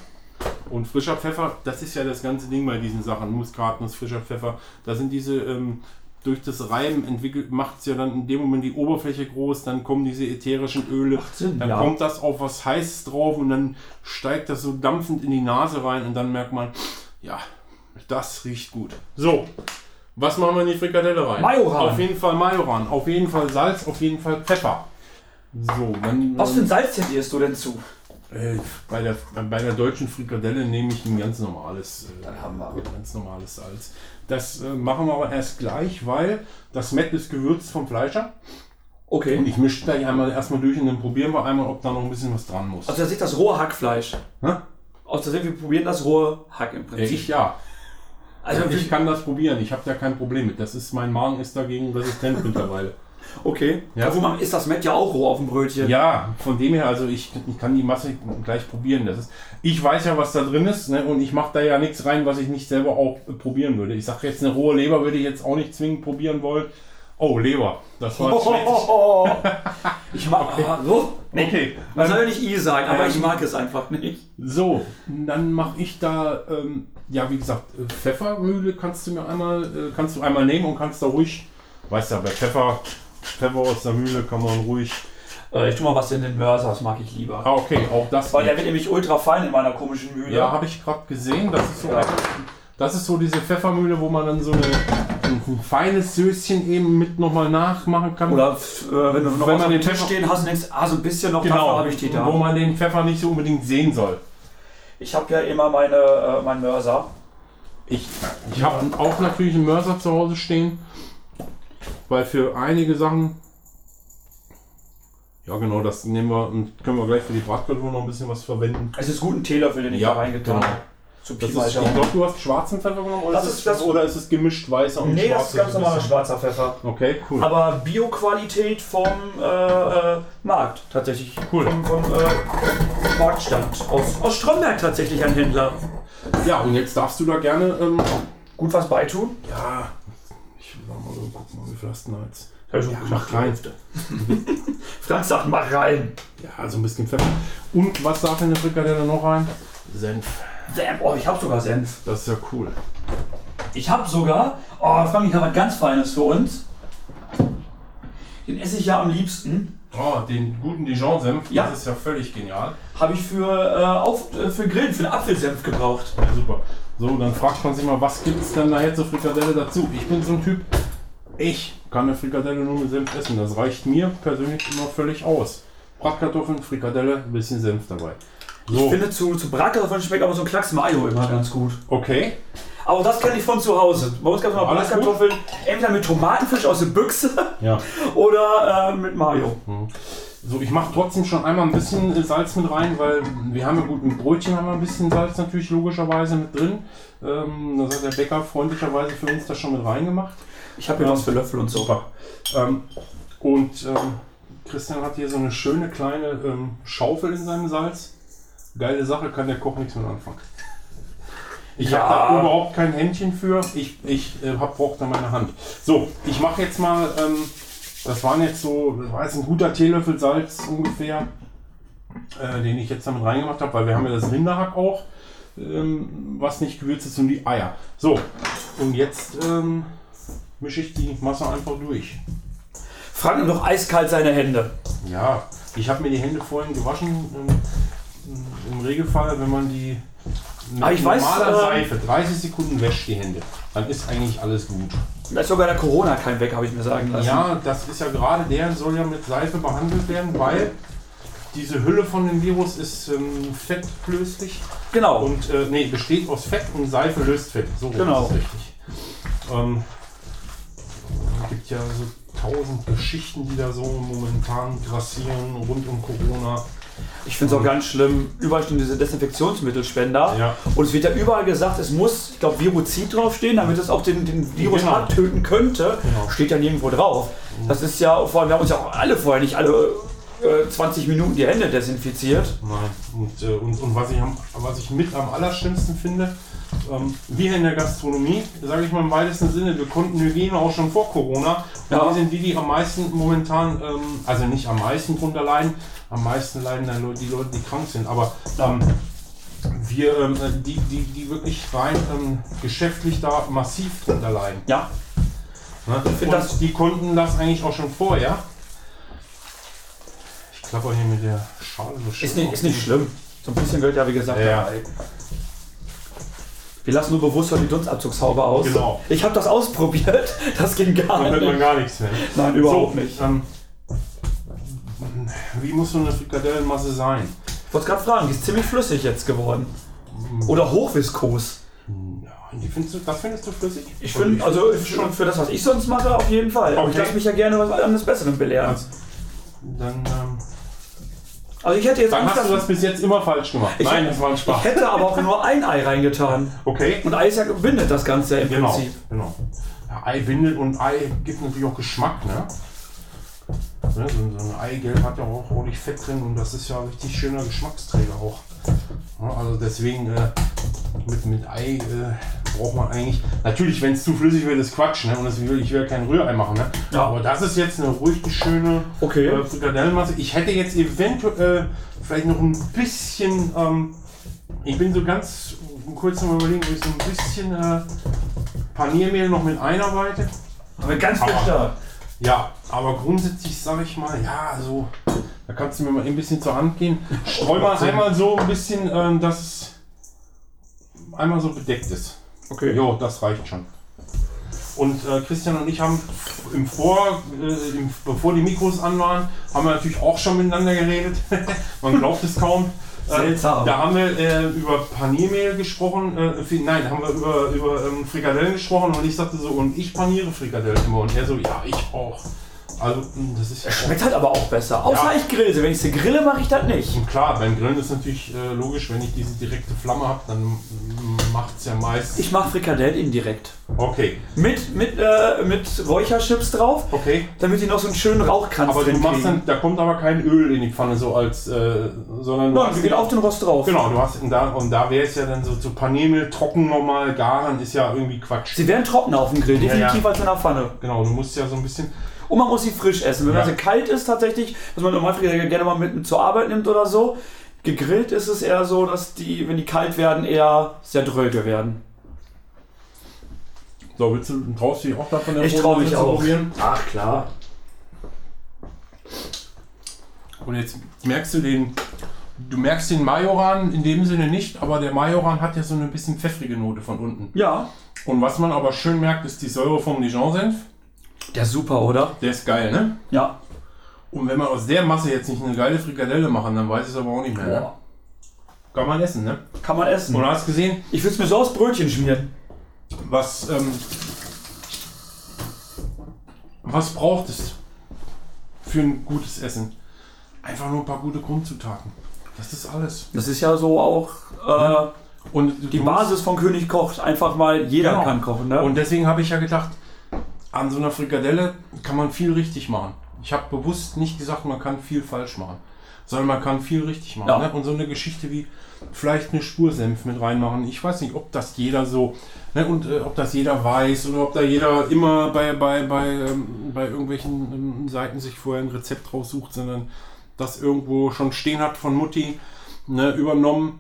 Und frischer Pfeffer, das ist ja das ganze Ding bei diesen Sachen. Muskatnuss, frischer Pfeffer, da sind diese, ähm, durch das Reiben entwickelt, macht es ja dann in dem Moment die Oberfläche groß, dann kommen diese ätherischen Öle, Sinn, dann ja. kommt das auf was Heißes drauf und dann steigt das so dampfend in die Nase rein und dann merkt man, ja, das riecht gut. So, was machen wir in die Frikadelle rein? Majoran. Auf jeden Fall Majoran, auf jeden Fall Salz, auf jeden Fall Pfeffer. So, wenn, Was für ein Salz tendierst du denn zu? äh, bei, der, bei der deutschen Frikadelle nehme ich ein ganz normales, äh, Dann haben wir. ganz normales Salz. Das äh, machen wir aber erst gleich, weil das Mett ist gewürzt vom Fleischer. Und Okay. ich mische gleich einmal erstmal durch und dann probieren wir einmal, ob da noch ein bisschen was dran muss. Also da sieht das rohe Hackfleisch. Hä? Aus der Sicht, wir probieren das rohe Hack im Prinzip. ich ja. also ich kann das probieren. Ich habe da kein Problem mit. Das ist, mein Magen ist dagegen resistent mittlerweile. Okay. Ja. Wo man, ist das Mett ja auch roh auf dem Brötchen. Ja, von dem her, also ich, ich kann die Masse gleich probieren. Das ist, ich weiß ja, was da drin ist, ne, und ich mache da ja nichts rein, was ich nicht selber auch äh, probieren würde. Ich sage jetzt, eine rohe Leber würde ich jetzt auch nicht zwingend probieren wollen. Oh, Leber. Das war. Oh, ich mag. Ah, so. Nee. Okay. Man soll ja nicht I sagen, aber Ähm, ich mag es einfach nicht. So, dann mache ich da, ähm, ja, wie gesagt, äh, Pfeffermühle kannst du mir einmal, äh, kannst du einmal nehmen und kannst da ruhig, weißt ja, bei Pfeffer, Pfeffer aus der Mühle kann man ruhig. Äh, ich tu mal was in den Mörser, das mag ich lieber. Ah, okay, auch das. Weil der wird nämlich ultra fein in meiner komischen Mühle. Ja, habe ich gerade gesehen. Das ist, so, Ja. das ist so diese Pfeffermühle, wo man dann so eine, ein, ein feines Söschen eben mit nochmal nachmachen kann. Oder äh, wenn du noch Wenn man den Tisch Pfeffer- stehen hast und denkst, ah, so ein bisschen noch Pfeffer genau, habe ich die da. wo man den Pfeffer nicht so unbedingt sehen soll. Ich habe ja immer meine, äh, meinen Mörser. Ich, ich habe auch natürlich einen Mörser zu Hause stehen, weil für einige Sachen, ja genau, das nehmen wir und können wir gleich für die Bratkartoffeln noch ein bisschen was verwenden. Es ist gut ein Teelöffel, den ich Ja, da reingetan genau. habe. Zu Das Pi mal ist, ich glaube, du hast schwarzen Pfeffer genommen oder, Das ist, das- oder ist es gemischt weißer und Nee, das schwarzer? ist ganz normaler schwarzer Pfeffer. Okay, cool. Aber Bioqualität vom äh, äh, Markt tatsächlich. Cool. Vom, vom äh, Marktstand. Aus, aus Stromberg tatsächlich ein Händler. Ja, und jetzt darfst du da gerne, ähm, Gut was beitun. ja, ich will mal so gucken, wie viel hast du denn jetzt? Ja, so Ja, mach rein. Frank sagt, mach rein. Ja, so ein bisschen Pfeffer. Und was darf in eine Frikadelle noch rein? Senf. Senf. Oh, ich habe sogar Senf. Das ist ja cool. Ich habe sogar, oh Frank, ich habe was ganz Feines für uns. Den esse ich ja am liebsten. Oh, den guten Dijon-Senf, Ja. das ist ja völlig genial. Habe ich für, äh, auf, äh, für Grillen, für den Apfelsenf gebraucht. Ja, super. So, dann fragt man sich mal, was gibt es denn da jetzt zur Frikadelle dazu? Ich bin so ein Typ, ich kann eine Frikadelle nur mit Senf essen. Das reicht mir persönlich immer völlig aus. Bratkartoffeln, Frikadelle, ein bisschen Senf dabei. Ich So, finde, zu, zu Bratkartoffeln schmeckt aber so ein Klacks Mayo immer ganz gut. okay. Aber das kenne ich von zu Hause. Bei uns gab es mal Alles gut? Bratkartoffeln, entweder mit Tomatenfisch aus der Büchse Ja. oder äh, mit Mayo. So, ich mache trotzdem schon einmal ein bisschen Salz mit rein, weil wir haben ja gut, im Brötchen haben wir ein bisschen Salz natürlich logischerweise mit drin. Ähm, das hat der Bäcker freundlicherweise für uns das schon mit reingemacht. Ich habe hier Ja. was für Löffel und so. Super. Ähm, und ähm, Christian hat hier so eine schöne kleine ähm, Schaufel in seinem Salz. geile Sache, kann der Koch nichts mit anfangen. Ich Ja. habe da überhaupt kein Händchen für. Ich, ich äh, brauche da meine Hand. So, ich mache jetzt mal, ähm, das waren jetzt so, das war jetzt ein guter Teelöffel Salz ungefähr, äh, den ich jetzt damit reingemacht habe, weil wir haben ja das Rinderhack auch, ähm, was nicht gewürzt ist und die Eier. So, und jetzt ähm, mische ich die Masse einfach durch. Frank doch eiskalt seine Hände. Ja, ich habe mir die Hände vorhin gewaschen. ähm, Im Regelfall, wenn man die mit Aber ich weiß, normaler äh, Seife 30 Sekunden wäscht die Hände, dann ist eigentlich alles gut. Da ist sogar der Corona-Keim weg, habe ich mir sagen lassen. Ja, das ist ja gerade der soll ja mit Seife behandelt werden, weil diese Hülle von dem Virus ist ähm, fettlöslich Genau. und äh, nee, besteht aus Fett und Seife löst Fett. So Genau. ist es richtig. Ähm, es gibt ja so tausend Geschichten, die da so momentan grassieren rund um Corona. Ich finde es auch ganz schlimm. Überall stehen diese Desinfektionsmittelspender. Ja. Und es wird ja überall gesagt, es muss, ich glaube, Virozid draufstehen, damit es auch den, den Virus Genau. abtöten könnte. Genau. Steht ja nirgendwo drauf. Das ist ja, vor allem, wir haben uns ja auch alle vorher nicht alle äh, 20 Minuten die Hände desinfiziert. Nein. Und, äh, und, und was, ich am, was ich mit am allerschlimmsten finde, ähm, wir in der Gastronomie, sage ich mal im weitesten Sinne, wir konnten Hygiene auch schon vor Corona. Und Ja. wir sind die, die am meisten momentan, ähm, also nicht am meisten drunter leiden, am meisten leiden dann die Leute, die krank sind. Aber ähm, wir, ähm, die, die, die wirklich rein ähm, geschäftlich da massiv drunter leiden. Ja. Ne? find Und das- die konnten das eigentlich auch schon vorher. Ich klapper hier mit der Schale so Ist nicht, ist nicht schlimm. So ein bisschen wird ja, wie gesagt, Ja. dabei. Wir lassen nur bewusst die Dunstabzugshaube aus. Genau. Ich habe das ausprobiert. Das ging gar Da hört man nicht. gar nichts mehr. Nein, überhaupt so, nicht. Ähm, wie muss so eine Frikadellenmasse sein? Ich wollte gerade fragen, die ist ziemlich flüssig jetzt geworden. Oder hochviskos. Ja, die findest du, das findest du flüssig? Ich finde, also schon für das, was ich sonst mache, auf jeden Fall. Aber ich Okay. lasse mich ja gerne was anderes Besserem belehren. Also, dann, ähm, Also ich hätte jetzt dann Angst, hast du das bis jetzt immer falsch gemacht. Ich- Nein, das war ein Ich Spaß. hätte aber auch nur ein Ei reingetan. Okay. Und Ei ist ja, bindet das Ganze im Genau, Prinzip. genau. Ja, Ei bindet und Ei gibt natürlich auch Geschmack, ne? Ne, so, so ein Eigelb hat ja auch ordentlich Fett drin und das ist ja ein richtig schöner Geschmacksträger auch. Ja, also deswegen äh, mit, mit Ei äh, braucht man eigentlich. Natürlich, wenn es zu flüssig wird, ist Quatsch, ne? Und das will, ich will kein Rührei machen, ne? Ja. Aber das ist jetzt eine ruhig schöne Okay. äh, Frikadellenmasse. Ich hätte jetzt eventuell vielleicht noch ein bisschen. Ähm, ich bin so ganz kurz noch mal überlegen, ob ich so ein bisschen äh, Paniermehl noch mit einarbeite. Aber ganz bitter. Ja, aber grundsätzlich sage ich mal, ja, so, da kannst du mir mal ein bisschen zur Hand gehen. Streu mal einmal so ein bisschen, ähm, dass es einmal so bedeckt ist. Okay. Jo, das reicht schon. Und äh, Christian und ich haben im Vor, äh, im, bevor die Mikros an waren, haben wir natürlich auch schon miteinander geredet. Man glaubt es kaum. Äh, Seltsam. Da haben wir äh, über Paniermehl gesprochen. Äh, nein, haben wir über, über ähm, Frikadellen gesprochen und ich sagte so, und ich paniere Frikadellen immer. Und er so, ja, ich auch. Also, mh, das ist ja auch Schmeckt halt aber auch besser. Außer Ja. ich grille sie. Wenn ich sie grille, mache ich das nicht. Und klar, beim Grillen ist natürlich äh, logisch, wenn ich diese direkte Flamme habe, dann macht es ja meist. Ich mache Frikadellen indirekt. Okay, Mit, mit, äh, mit Räucherchips drauf, okay. damit die noch so einen schönen Rauchkranz Aber du drin machst kriegen. dann, da kommt aber kein Öl in die Pfanne so als, äh, sondern du Nein, wir gehen auf den Rost drauf. Genau, du hast da und da wäre es ja dann so zu Paniermehl trocken normal garen ist ja irgendwie Quatsch. Sie werden trockener auf dem Grill, Ja, definitiv ja. als in der Pfanne. Genau, du musst ja so ein bisschen. Und man muss sie frisch essen. Wenn Ja. man sie kalt ist tatsächlich, was man normal gerne mal mit, mit zur Arbeit nimmt oder so, gegrillt ist es eher so, dass die, wenn die kalt werden, eher sehr dröge werden. So, willst du traust du dich auch davon Ich traue mich auch. probieren? Ach klar. Und jetzt merkst du den. Du merkst den Majoran in dem Sinne nicht, aber der Majoran hat ja so eine bisschen pfeffrige Note von unten. Ja. Und was man aber schön merkt, ist die Säure vom Dijon-Senf. Der ist super, oder? Der ist geil, ne? Ja. Und wenn man aus der Masse jetzt nicht eine geile Frikadelle machen, dann weiß ich es aber auch nicht mehr. Ne? Boah. Kann man essen, ne? Kann man essen. Und du hast gesehen, Ich würde es mir so aus Brötchen schmieren. was, ähm, was braucht es für ein gutes Essen? Einfach nur ein paar gute Grundzutaten. Das ist alles. Das ist ja so auch äh, Und die Basis von König kocht. Einfach mal jeder Genau. kann kochen. Ne? Und deswegen habe ich ja gedacht, an so einer Frikadelle kann man viel richtig machen. Ich habe bewusst nicht gesagt, man kann viel falsch machen. sondern man kann viel richtig machen. Ja. Ne? Und so eine Geschichte wie vielleicht eine Spur Senf mit reinmachen. Ich weiß nicht, ob das jeder so, ne? und äh, ob das jeder weiß oder ob da jeder immer bei, bei, bei, ähm, bei irgendwelchen ähm, Seiten sich vorher ein Rezept raussucht, sondern das irgendwo schon stehen hat von Mutti, ne? übernommen.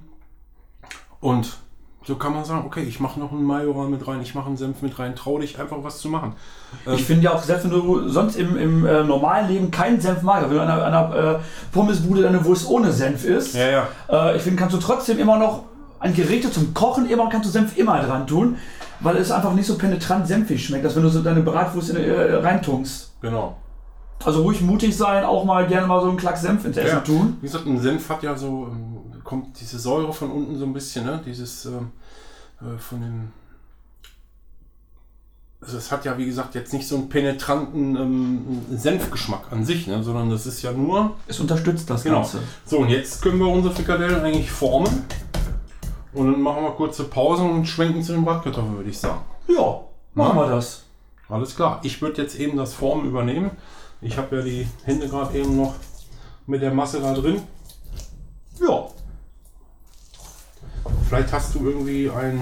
Und so kann man sagen, okay, ich mache noch einen Majoran mit rein, ich mache einen Senf mit rein, trau dich einfach was zu machen. Ähm, Ich finde ja auch, selbst wenn du sonst im, im äh, normalen Leben keinen Senf magst, wenn du an einer, einer äh, Pommesbude deine Wurst ohne Senf isst, Ja, ja. äh, ich finde, kannst du trotzdem immer noch an Geräte zum Kochen immer kannst du Senf immer dran tun, weil es einfach nicht so penetrant senfig schmeckt, als wenn du so deine Bratwurst in, äh, reintunkst. Genau. Also ruhig mutig sein, auch mal gerne mal so einen Klack Senf ins Essen Ja. tun. Wie gesagt, ein Senf hat ja so, ähm, kommt diese Säure von unten so ein bisschen, ne? Dieses ähm, äh, von dem. Also es hat ja, wie gesagt, jetzt nicht so einen penetranten ähm, Senfgeschmack an sich, ne? sondern das ist ja nur. Es unterstützt das Genau. Ganze. So, und jetzt können wir unsere Frikadellen eigentlich formen. Und dann machen wir kurze Pausen und schwenken zu den Bratkartoffeln, würde ich sagen. Ja, machen Ja. wir das. Alles klar. Ich würde jetzt eben das Formen übernehmen. Ich habe ja die Hände gerade eben noch mit der Masse da drin. Ja. Vielleicht hast du irgendwie einen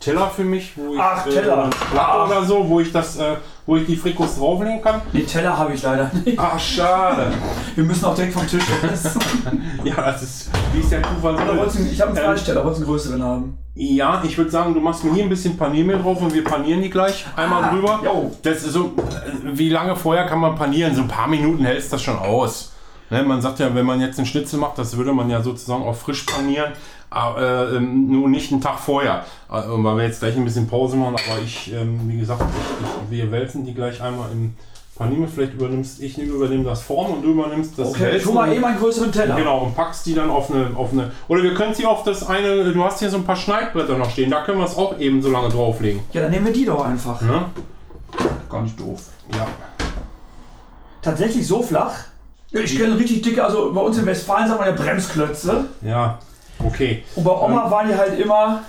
Teller für mich, wo ich Ach, äh, Teller. Platte Ach. oder so, wo ich das, äh, wo ich die Frikos drauflegen kann. Den Teller habe ich leider nicht. Ach, schade. Wir müssen auch direkt vom Tisch essen. ja, das ist, wie ist der wolltest du- ich habe einen Ähm, Fleischteller, wolltest du einen größeren haben? Ja, ich würde sagen, du machst mir hier ein bisschen Paniermehl drauf und wir panieren die gleich einmal Ah, drüber. jo. Das ist so, äh, wie lange vorher kann man panieren? So ein paar Minuten hältst das schon aus. Ne, man sagt ja, wenn man jetzt einen Schnitzel macht, das würde man ja sozusagen auch frisch panieren, aber äh, ähm, nur nicht einen Tag vorher. Äh, weil wir jetzt gleich ein bisschen Pause machen, aber ich, ähm, wie gesagt, ich, ich, wir wälzen die gleich einmal im Paniermehl. Vielleicht übernimmst ich übernehme das Form und du übernimmst das Okay, Wälzen. tu mal eben einen größeren Teller. Genau, und packst die dann auf eine, auf eine. Oder wir können sie auf das eine. Du hast hier so ein paar Schneidbretter noch stehen, da können wir es auch eben so lange drauflegen. Ja, dann nehmen wir die doch einfach. Ne? Gar nicht doof. Ja. Tatsächlich so flach? Ich kenne richtig dicke, also bei uns in Westfalen sagen wir ja Bremsklötze. Ja. Okay. Und bei Oma waren die halt immer.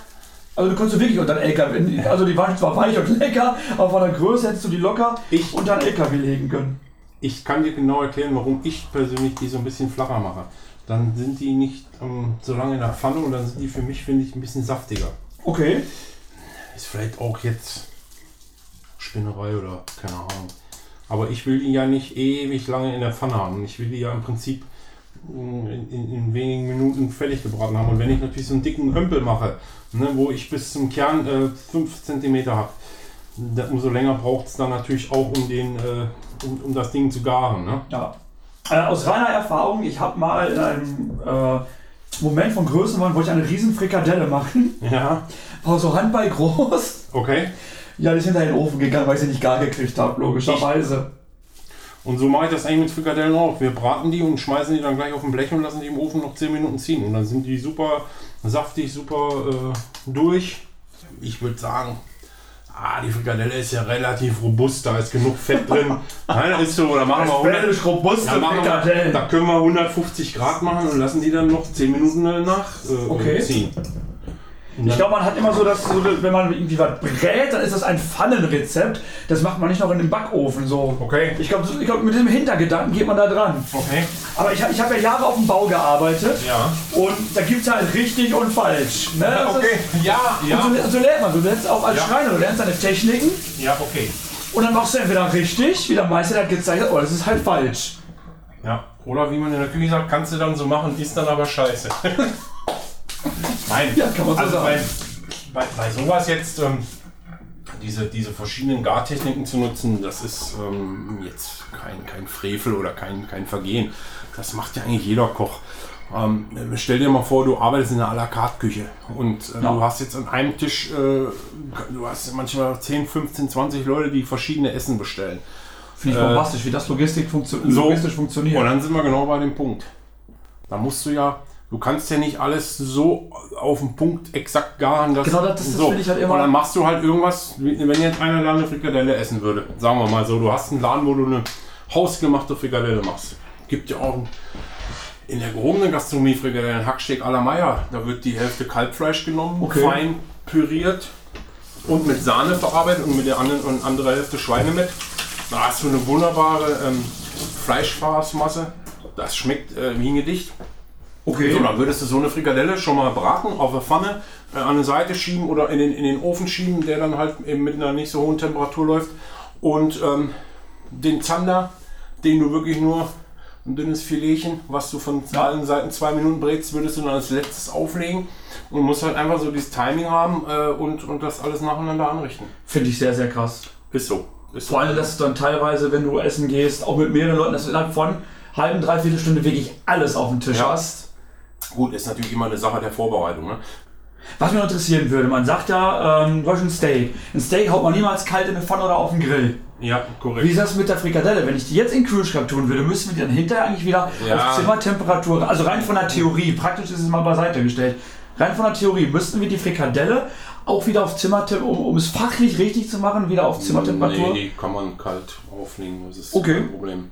Also du konntest wirklich unter den LKW, also die waren zwar weich und lecker, aber von der Größe hättest du die locker Ich- unter den LKW legen können. Ich kann dir genau erklären, warum ich persönlich die so ein bisschen flacher mache. Dann sind die nicht ähm, so lange in der Pfanne und dann sind die für mich, finde ich, ein bisschen saftiger. Okay. Ist vielleicht auch jetzt Spinnerei oder keine Ahnung. Aber ich will die ja nicht ewig lange in der Pfanne haben. Ich will die ja im Prinzip mm, in, in, in wenigen Minuten fertig gebraten haben. Und wenn ich natürlich so einen dicken Ömpel mache, ne, wo ich bis zum Kern 5 cm habe, umso länger braucht es dann natürlich auch, um, den, äh, um, um das Ding zu garen. Ne? Ja. Äh, aus reiner Erfahrung, ich habe mal in einem äh, Moment von Größenwahn, wollte ich eine riesen Frikadelle machen. Ja, War so Handball groß. okay. Ja, die ist hinter den Ofen gegangen, weil ich sie nicht gar gekriegt habe, logischerweise. Und so mache ich das eigentlich mit Frikadellen auch. Wir braten die und schmeißen die dann gleich auf den Blech und lassen die im Ofen noch 10 Minuten ziehen. Und dann sind die super saftig, super äh, durch. Ich würde sagen, ah, die Frikadelle ist ja relativ robust, da ist genug Fett drin. Nein, das ist so, da machen wir 100, Belgisch robuste da, machen wir, Frikadellen. da können wir 150 Grad machen und lassen die dann noch 10 Minuten nachziehen. Äh, Okay. ziehen. Und Ich glaube, man hat immer so, dass so, wenn man irgendwie was brät, dann ist das ein Pfannenrezept. Das macht man nicht noch in den Backofen so. Okay. Ich glaube, ich glaub, mit dem Hintergedanken geht man da dran. Okay. Aber ich, ich habe ja Jahre auf dem Bau gearbeitet Ja. und da gibt es halt richtig und falsch. Ne? Das Okay. Ja, Ist, ja. und so, so lernt man. Du lernst auch als Ja. Schreiner, du lernst deine Techniken Ja, okay. und dann machst du entweder richtig, wie der Meister hat gezeigt hat, oder das ist halt falsch. Ja, oder wie man in der Küche sagt, kannst du dann so machen, ist dann aber scheiße. Nein, Ja, kann man so also sagen. Bei, bei, bei sowas jetzt, ähm, diese, diese verschiedenen Gartechniken zu nutzen, das ist ähm, jetzt kein, kein Frevel oder kein, kein Vergehen. Das macht ja eigentlich jeder Koch. Ähm, stell dir mal vor, du arbeitest in einer à la carte Küche und äh, Ja. du hast jetzt an einem Tisch, äh, du hast manchmal 10, 15, 20 Leute, die verschiedene Essen bestellen. Finde ich Äh, bombastisch, wie das Logistik funktio so. logistisch funktioniert. Und dann sind wir genau bei dem Punkt. Da musst du ja, du kannst ja nicht alles so auf den Punkt exakt garen. Dass, Genau, das- das so. finde ich halt immer- Und dann machst du halt irgendwas, wenn jetzt einer da eine Frikadelle essen würde. Sagen wir mal so, du hast einen Laden, wo du eine hausgemachte Frikadelle machst. Gibt ja auch in der gehobenen Gastronomie Frikadellen, Hacksteak à la Meier. Da wird die Hälfte Kalbfleisch genommen, Okay. fein püriert und mit Sahne verarbeitet und mit der anderen und andere Hälfte Schweinemett. Da hast du eine wunderbare ähm, Fleischfassmasse Das schmeckt äh, wie ein Gedicht. Okay. So, dann würdest du so eine Frikadelle schon mal braten, auf der Pfanne, äh, an die Seite schieben oder in den, in den Ofen schieben, der dann halt eben mit einer nicht so hohen Temperatur läuft. Und ähm, den Zander, den du wirklich nur ein dünnes Filetchen, was du von allen Seiten zwei Minuten brätst, würdest du dann als letztes auflegen und musst halt einfach so dieses Timing haben äh, und, und das alles nacheinander anrichten. Finde ich sehr, sehr krass. Ist so. Ist. Vor allem, dass du dann teilweise, wenn du essen gehst, auch mit mehreren Leuten, dass du innerhalb von halben, dreiviertel Stunde wirklich alles auf dem Tisch Ja. hast. Gut, ist natürlich immer eine Sache der Vorbereitung. Ne? Was mich interessieren würde, man sagt ja, ähm, ein Steak. Ein Steak haut man niemals kalt in eine Pfanne oder auf den Grill. Ja, Wie korrekt. ist das mit der Frikadelle? Wenn ich die jetzt in den Kühlschrank tun würde, müssten wir die dann hinterher eigentlich wieder Ja. auf Zimmertemperatur, also rein von der Theorie, praktisch ist es mal beiseite gestellt, rein von der Theorie müssten wir die Frikadelle auch wieder auf Zimmertemperatur, um, um es fachlich richtig zu machen, wieder auf Zimmertemperatur? Nee, die kann man kalt auflegen, das ist Okay. kein Problem.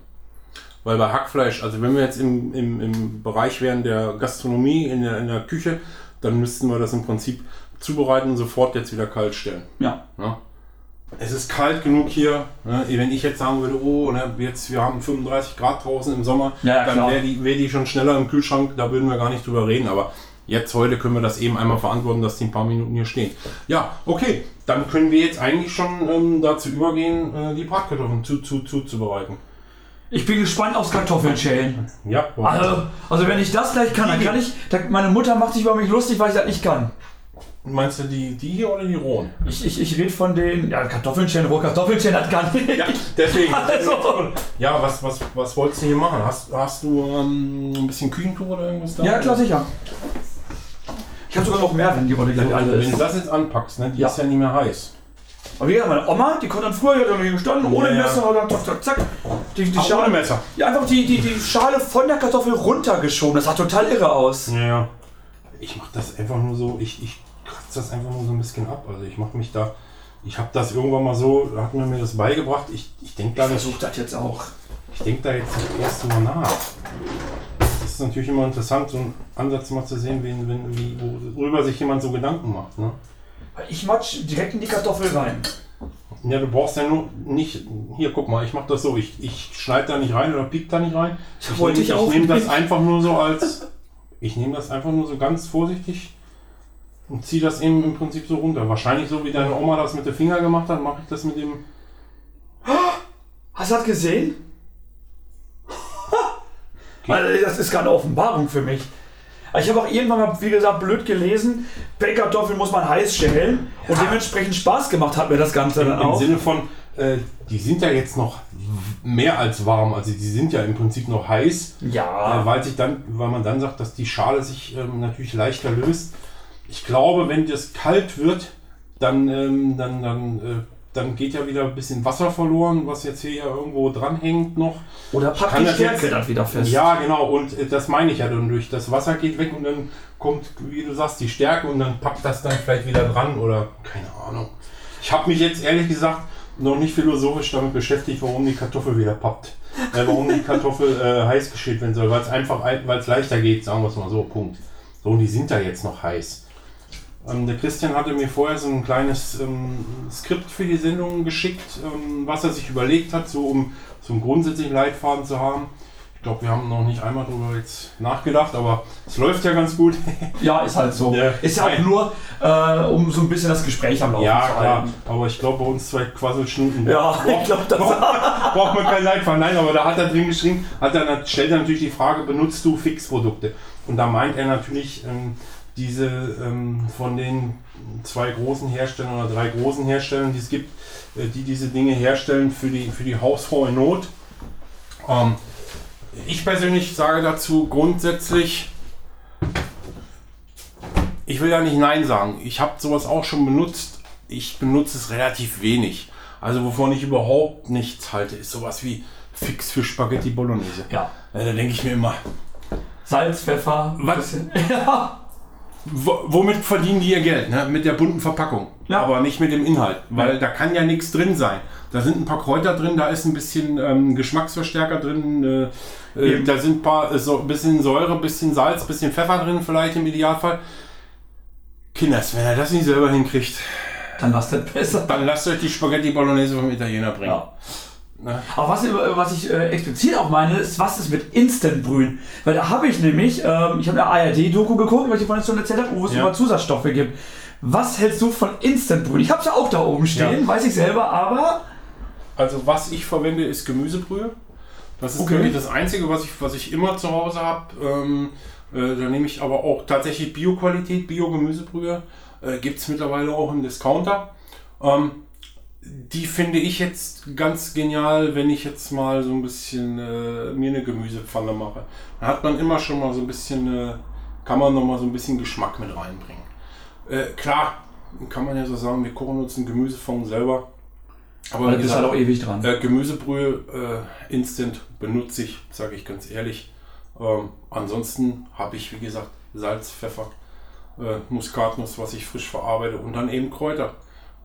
Weil bei Hackfleisch, also wenn wir jetzt im, im, im Bereich wären der Gastronomie, in der, in der Küche, dann müssten wir das im Prinzip zubereiten und sofort jetzt wieder kalt stellen. Ja. Ne? Es ist kalt genug hier. Ne? Wenn ich jetzt sagen würde, oh, ne, jetzt wir haben 35 Grad draußen im Sommer, Ja, ja, dann wäre die, wär die schon schneller im Kühlschrank, da würden wir gar nicht drüber reden. Aber jetzt heute können wir das eben einmal verantworten, dass die ein paar Minuten hier stehen. Ja, okay, dann können wir jetzt eigentlich schon ähm, dazu übergehen, äh, die Bratkartoffeln zu, zu, zuzubereiten. Ich bin gespannt aufs Kartoffelschälen. Ja, Also, also wenn ich das gleich kann, dann kann ich. Da, meine Mutter macht sich über mich lustig, weil ich das nicht kann. meinst du die, die hier oder die rohen? Ich, ich, ich rede von den. Ja, Kartoffelschälen, wo Kartoffelschälen hat kann ich. Ja, deswegen. Also. Ja, was, was, was wolltest du hier machen? Hast, hast du ähm, ein bisschen Küchentuch oder irgendwas da? Ja, klar, sicher. Ich habe sogar noch mehr, wenn die Rolle gleich alle Also, wenn ist. du das jetzt anpackst, ne, die Ja. ist ja nicht mehr heiß. Aber wie gesagt, meine Oma, die konnte dann früher hier drin gestanden, ohne Ja, ja. Messer, oder zack, zack, zack. Die, die Schale, ohne Messer. Ja, einfach die, die, die Schale von der Kartoffel runtergeschoben. Das sah total irre aus. Ja, ja. Ich mach das einfach nur so, ich, ich kratze das einfach nur so ein bisschen ab. Also ich mach mich da, ich habe das irgendwann mal so, da hat man mir das beigebracht. Ich, ich denke da, nicht- Versuch das jetzt auch. ich denk da jetzt nicht erst drüber nach. Das ist natürlich immer interessant, so einen Ansatz mal zu sehen, wen, wenn, wie, worüber sich jemand so Gedanken macht. Ne? Ich matsch direkt in die Kartoffel rein. Ja, du brauchst ja nur nicht. Hier, guck mal, ich mach das so. Ich, ich schneide da nicht rein oder piek da nicht rein. Das wollte ich nehm- auch Ich nehme das einfach nur so als. Ich nehme das einfach nur so ganz vorsichtig und ziehe das eben im Prinzip so runter. Wahrscheinlich so wie deine Oma das mit dem Finger gemacht hat, mache ich das mit dem. Hast du das gesehen? Also, das ist gerade eine Offenbarung für mich. Ich habe auch irgendwann mal, wie gesagt, blöd gelesen, Pellkartoffeln muss man heiß schälen und dementsprechend Spaß gemacht hat mir das Ganze dann Im auch. Sinne von, äh, die sind ja jetzt noch mehr als warm. Also die sind ja im Prinzip noch heiß. Äh, Ja, weil, sich dann, weil man dann sagt, dass die Schale sich ähm, natürlich leichter löst. Ich glaube, wenn das kalt wird, dann, ähm, dann, dann, äh, dann geht ja wieder ein bisschen Wasser verloren, was jetzt hier ja irgendwo dranhängt noch. oder packt die Stärke dann wieder fest. Ja, genau, und äh, das meine ich ja dann durch. Das Wasser geht weg und dann kommt, wie du sagst, die Stärke und dann packt das dann vielleicht wieder dran oder keine Ahnung. Ich habe mich jetzt ehrlich gesagt noch nicht philosophisch damit beschäftigt, warum die Kartoffel wieder pappt. Äh, warum die Kartoffel äh, heiß geschält werden soll, weil es einfach weil es leichter geht, sagen wir es mal so, Punkt. So, und die sind da jetzt noch heiß. Ähm, der Christian hatte mir vorher so ein kleines ähm, Skript für die Sendung geschickt, ähm, was er sich überlegt hat, so um so einen grundsätzlichen Leitfaden zu haben. Ich glaube, wir haben noch nicht einmal darüber jetzt nachgedacht, aber es läuft ja ganz gut. Ja, ist halt so. Ja. Ist ja auch nur, äh, um so ein bisschen das Gespräch am Laufen ja, zu klar. halten. Aber ich glaube, bei uns zwei Quasselschnuten Ja, ich glaube, das braucht man keinen Leitfaden. Nein, aber da hat er drin geschrieben, hat er, stellt er natürlich die Frage, benutzt du Fixprodukte? Und da meint er natürlich ähm, diese ähm, von den zwei großen Herstellern oder drei großen Herstellern, die es gibt, äh, die diese Dinge herstellen für die, für die Hausfrau in Not. Ähm, ich persönlich sage dazu grundsätzlich, ich will ja nicht Nein sagen. Ich habe sowas auch schon benutzt. Ich benutze es relativ wenig. Also wovon ich überhaupt nichts halte, ist sowas wie Fix für Spaghetti Bolognese. Ja. Äh, Da denke ich mir immer, Salz, Pfeffer. Was? Ja. Wo, womit verdienen die ihr Geld? Ne? Mit der bunten Verpackung. Ja. Aber nicht mit dem Inhalt. Weil da kann ja nichts drin sein. Da sind ein paar Kräuter drin, da ist ein bisschen ähm, Geschmacksverstärker drin, äh, äh, da sind ein paar, äh, so, bisschen Säure, ein bisschen Salz, ein bisschen Pfeffer drin, vielleicht im Idealfall. Kinders, wenn er das nicht selber hinkriegt, Dann lasst das besser. dann lasst euch die Spaghetti Bolognese vom Italiener bringen. Ja. Ne? Aber was, was ich äh, explizit auch meine, ist, was ist mit Instant-Brühen? Weil da habe ich nämlich, ähm, ich habe eine ARD-Doku geguckt, weil ich vorhin schon erzählt habe, wo es Ja. immer Zusatzstoffe gibt. Was hältst du von Instant-Brühen? Ich habe es ja auch da oben stehen, Ja. weiß ich selber, aber Also was ich verwende, ist Gemüsebrühe. Das ist Okay. wirklich das Einzige, was ich, was ich immer zu Hause habe. Ähm, äh, da nehme ich aber auch tatsächlich Bio-Qualität, Bio-Gemüsebrühe. Äh, Gibt es mittlerweile auch im Discounter. Ähm, die finde ich jetzt ganz genial, wenn ich jetzt mal so ein bisschen äh, mir eine Gemüsepfanne mache. Da hat man immer schon mal so ein bisschen, äh, kann man noch mal so ein bisschen Geschmack mit reinbringen. Äh, klar, kann man ja so sagen, wir kochen uns ein Gemüsefond selber. Aber da wie bist du gesagt, halt auch ewig dran. äh, Gemüsebrühe äh, instant benutze ich, sage ich ganz ehrlich. Ähm, ansonsten habe ich, wie gesagt, Salz, Pfeffer, äh, Muskatnuss, was ich frisch verarbeite und dann eben Kräuter.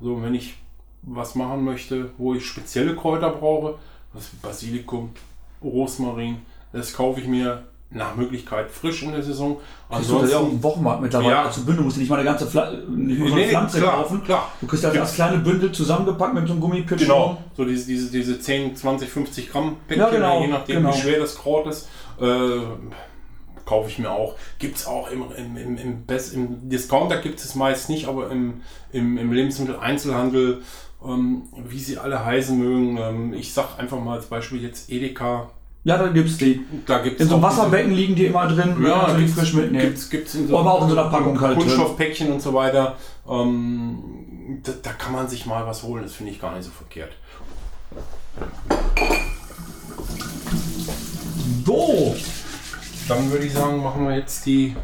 So, wenn ich was machen möchte, wo ich spezielle Kräuter brauche, das Basilikum, Rosmarin, das kaufe ich mir nach Möglichkeit frisch in der Saison. Kriegst du das ja auch Ansonsten, im Wochenmarkt mittlerweile Ja. zu Bündel, musst du nicht mal eine ganze Pfla nicht eine Nee, Pflanze klar, kaufen. klar. Du kriegst das als Gibt's- kleine Bündel zusammengepackt mit so einem Gummipitch. Genau, so diese, diese, diese 10, 20, 50 Gramm Päckchen, Ja, genau, je nachdem genau. wie schwer das Kraut ist, äh, kaufe ich mir auch. Gibt es auch im, im, im, im, Best, im Discounter gibt es meist nicht, aber im, im, im Lebensmitteleinzelhandel, ähm, wie sie alle heißen mögen. Ähm, ich sag einfach mal als Beispiel jetzt Edeka. Ja, da gibt's die. Da gibt's In so Wasserbecken liegen die immer drin. ja, die gibt's, frisch mitnehmen. Gibt's, gibt's in so Aber auch in so einer Packung halt. Kunststoffpäckchen und so weiter. Ähm, da, da kann man sich mal was holen, das finde ich gar nicht so verkehrt. So, Dann würde ich sagen, machen wir jetzt die.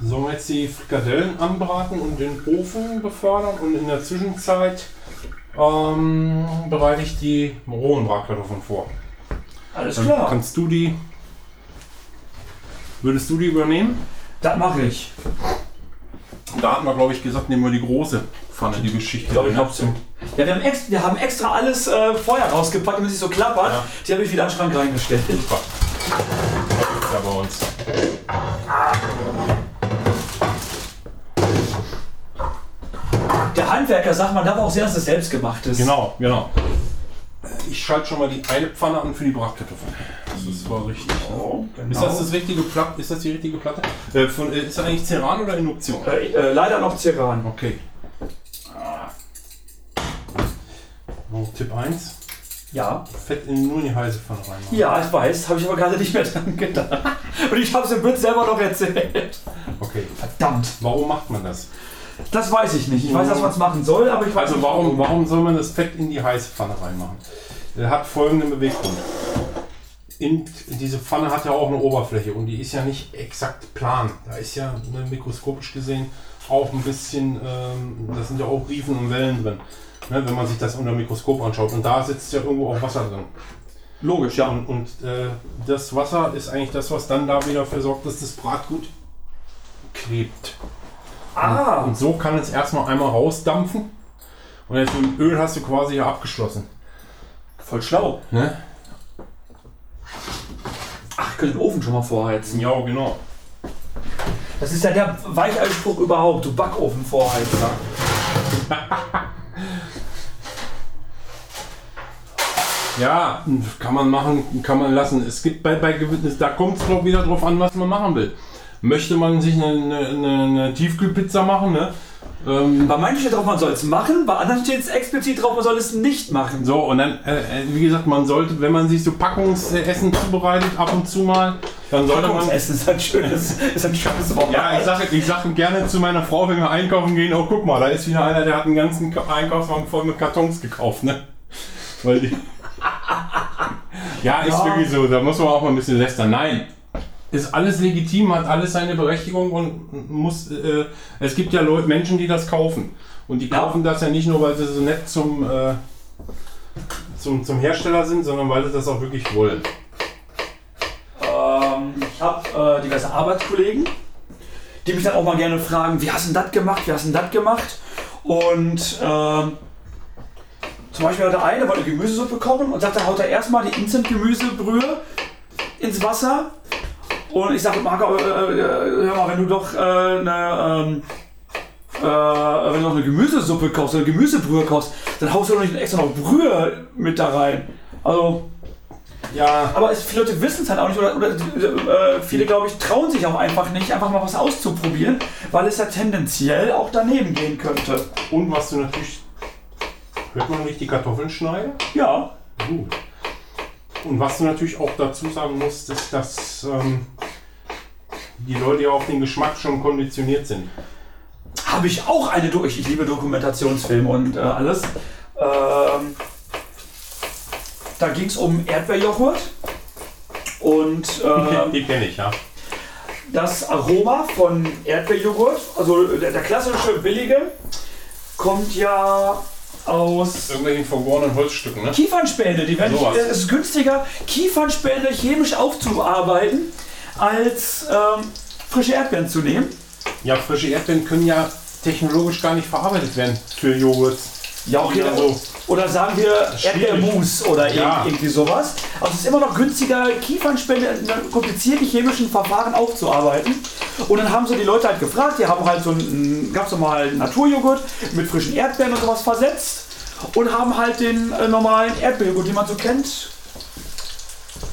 Sollen wir jetzt die Frikadellen anbraten und den Ofen befördern und in der Zwischenzeit ähm, bereite ich die rohen Bratkartoffeln vor. alles Dann klar. kannst du die. Würdest du die übernehmen? Das mache ich. Da hatten wir, glaube ich, gesagt, nehmen wir die große Pfanne, die Geschichte. Ich glaube, ich hab's. Ja, wir haben, extra, wir haben extra alles äh, vorher rausgepackt, damit es so klappert. Ja. Die habe ich wieder in den Schrank reingestellt. Super. Bei uns. Der Handwerker sagt, man darf auch sehen, dass es selbst gemacht ist. Genau, genau. Ich schalte schon mal die eine Pfanne an für die Bratkartoffeln. Das ist war richtig. Oh, genau. Ist das das richtige? Ist das die richtige Platte? Äh, von, äh, ist das eigentlich Ceran oder Induktion? äh, äh, leider noch Ceran. Okay. Oh, Tipp 1. Ja. Fett in, nur in die heiße Pfanne reinmachen. Ja, ich weiß, habe ich aber gerade nicht mehr dran gedacht. Und ich habe es im Witz selber noch erzählt. Okay. Verdammt. Warum macht man das? Das weiß ich nicht. Ich weiß, dass man es machen soll, aber ich weiß Also nicht. warum, warum soll man das Fett in die heiße Pfanne reinmachen? Er hat folgenden Beweggrund. In, diese Pfanne hat ja auch eine Oberfläche und die ist ja nicht exakt plan. Da ist ja ne, mikroskopisch gesehen auch ein bisschen, ähm, da sind ja auch Riefen und Wellen drin, ne, wenn man sich das unter dem Mikroskop anschaut. Und da sitzt ja irgendwo auch Wasser drin. Logisch, ja. Und, und äh, das Wasser ist eigentlich das, was dann da wieder dafür sorgt, dass das Bratgut klebt. Ah, Und so kann es erstmal einmal rausdampfen. Und jetzt mit dem Öl hast du quasi ja abgeschlossen. voll schlau. Ne? Ach, ich könnte den Ofen schon mal vorheizen. Ja, genau. Das ist ja der Weicheispruch überhaupt, du Backofen vorheizer. Ja, kann man machen, kann man lassen. Es gibt bei, bei da kommt es doch wieder drauf an, was man machen will. Möchte man sich eine, eine, eine, Tiefkühlpizza machen, ne? Ähm, Bei manchen steht drauf, man soll es machen, bei anderen steht es explizit drauf, man soll es nicht machen. so, und dann, äh, äh, wie gesagt, man sollte, wenn man sich so Packungsessen zubereitet, ab und zu mal, dann sollte man. Essen ist ein schönes, ist ein schönes Wort. Ja, ich sage ich sag gerne zu meiner Frau, wenn wir einkaufen gehen, oh guck mal, da ist wieder einer, der hat einen ganzen Ka- Einkaufswagen voll mit Kartons gekauft, ne? Weil die. ja, ist Ja. wirklich so, da muss man auch mal ein bisschen lästern. Nein. Ist alles legitim, hat alles seine Berechtigung und muss. Äh, es gibt ja Leute, Menschen, die das kaufen. Und die Ja. kaufen das ja nicht nur, weil sie so nett zum, äh, zum, zum Hersteller sind, sondern weil sie das auch wirklich wollen. Ähm, ich habe äh, diverse Arbeitskollegen, die mich dann auch mal gerne fragen, wie hast du das gemacht, wie hast du das gemacht? Und ähm, zum Beispiel hat der eine wollte Gemüsesuppe kochen und sagte, haut er erstmal die Instant-Gemüsebrühe ins Wasser. Und ich sage, Marco, äh, äh, hör mal, wenn du doch äh, eine, ähm, äh, wenn du noch eine Gemüsesuppe kochst oder Gemüsebrühe kochst, dann haust du doch nicht extra noch Brühe mit da rein. Also, Ja, aber es, viele Leute wissen es halt auch nicht oder, oder äh, viele, glaube ich, trauen sich auch einfach nicht, einfach mal was auszuprobieren, weil es ja tendenziell auch daneben gehen könnte. und was du natürlich. Hört man, wie ich die Kartoffeln schneide? Ja, Gut. Und was du natürlich auch dazu sagen musst, ist, dass ähm, die Leute ja auf den Geschmack schon konditioniert sind. habe ich auch eine durch. Ich liebe Dokumentationsfilme und äh, alles. Ähm, da ging es um Erdbeerjoghurt und ähm, die kenne ich, ja. das Aroma von Erdbeerjoghurt, also der, der klassische billige, kommt ja aus Irgendwelchen vergorenen Holzstücken, ne? Kiefernspäne. Die werden, es ist günstiger, Kiefernspäne chemisch aufzuarbeiten, als ähm, frische Erdbeeren zu nehmen. Ja, frische Erdbeeren können ja technologisch gar nicht verarbeitet werden für Joghurt. Ja, okay. Oder so. Oder sagen wir. Erdbeermus oder Ja. irgendwie sowas. Also es ist immer noch günstiger, Kiefernspende in einem komplizierten chemischen Verfahren aufzuarbeiten. Und dann haben so die Leute halt gefragt, die haben halt so einen ganz normalen Naturjoghurt mit frischen Erdbeeren und sowas versetzt und haben halt den äh, normalen Erdbeerjoghurt, den man so kennt,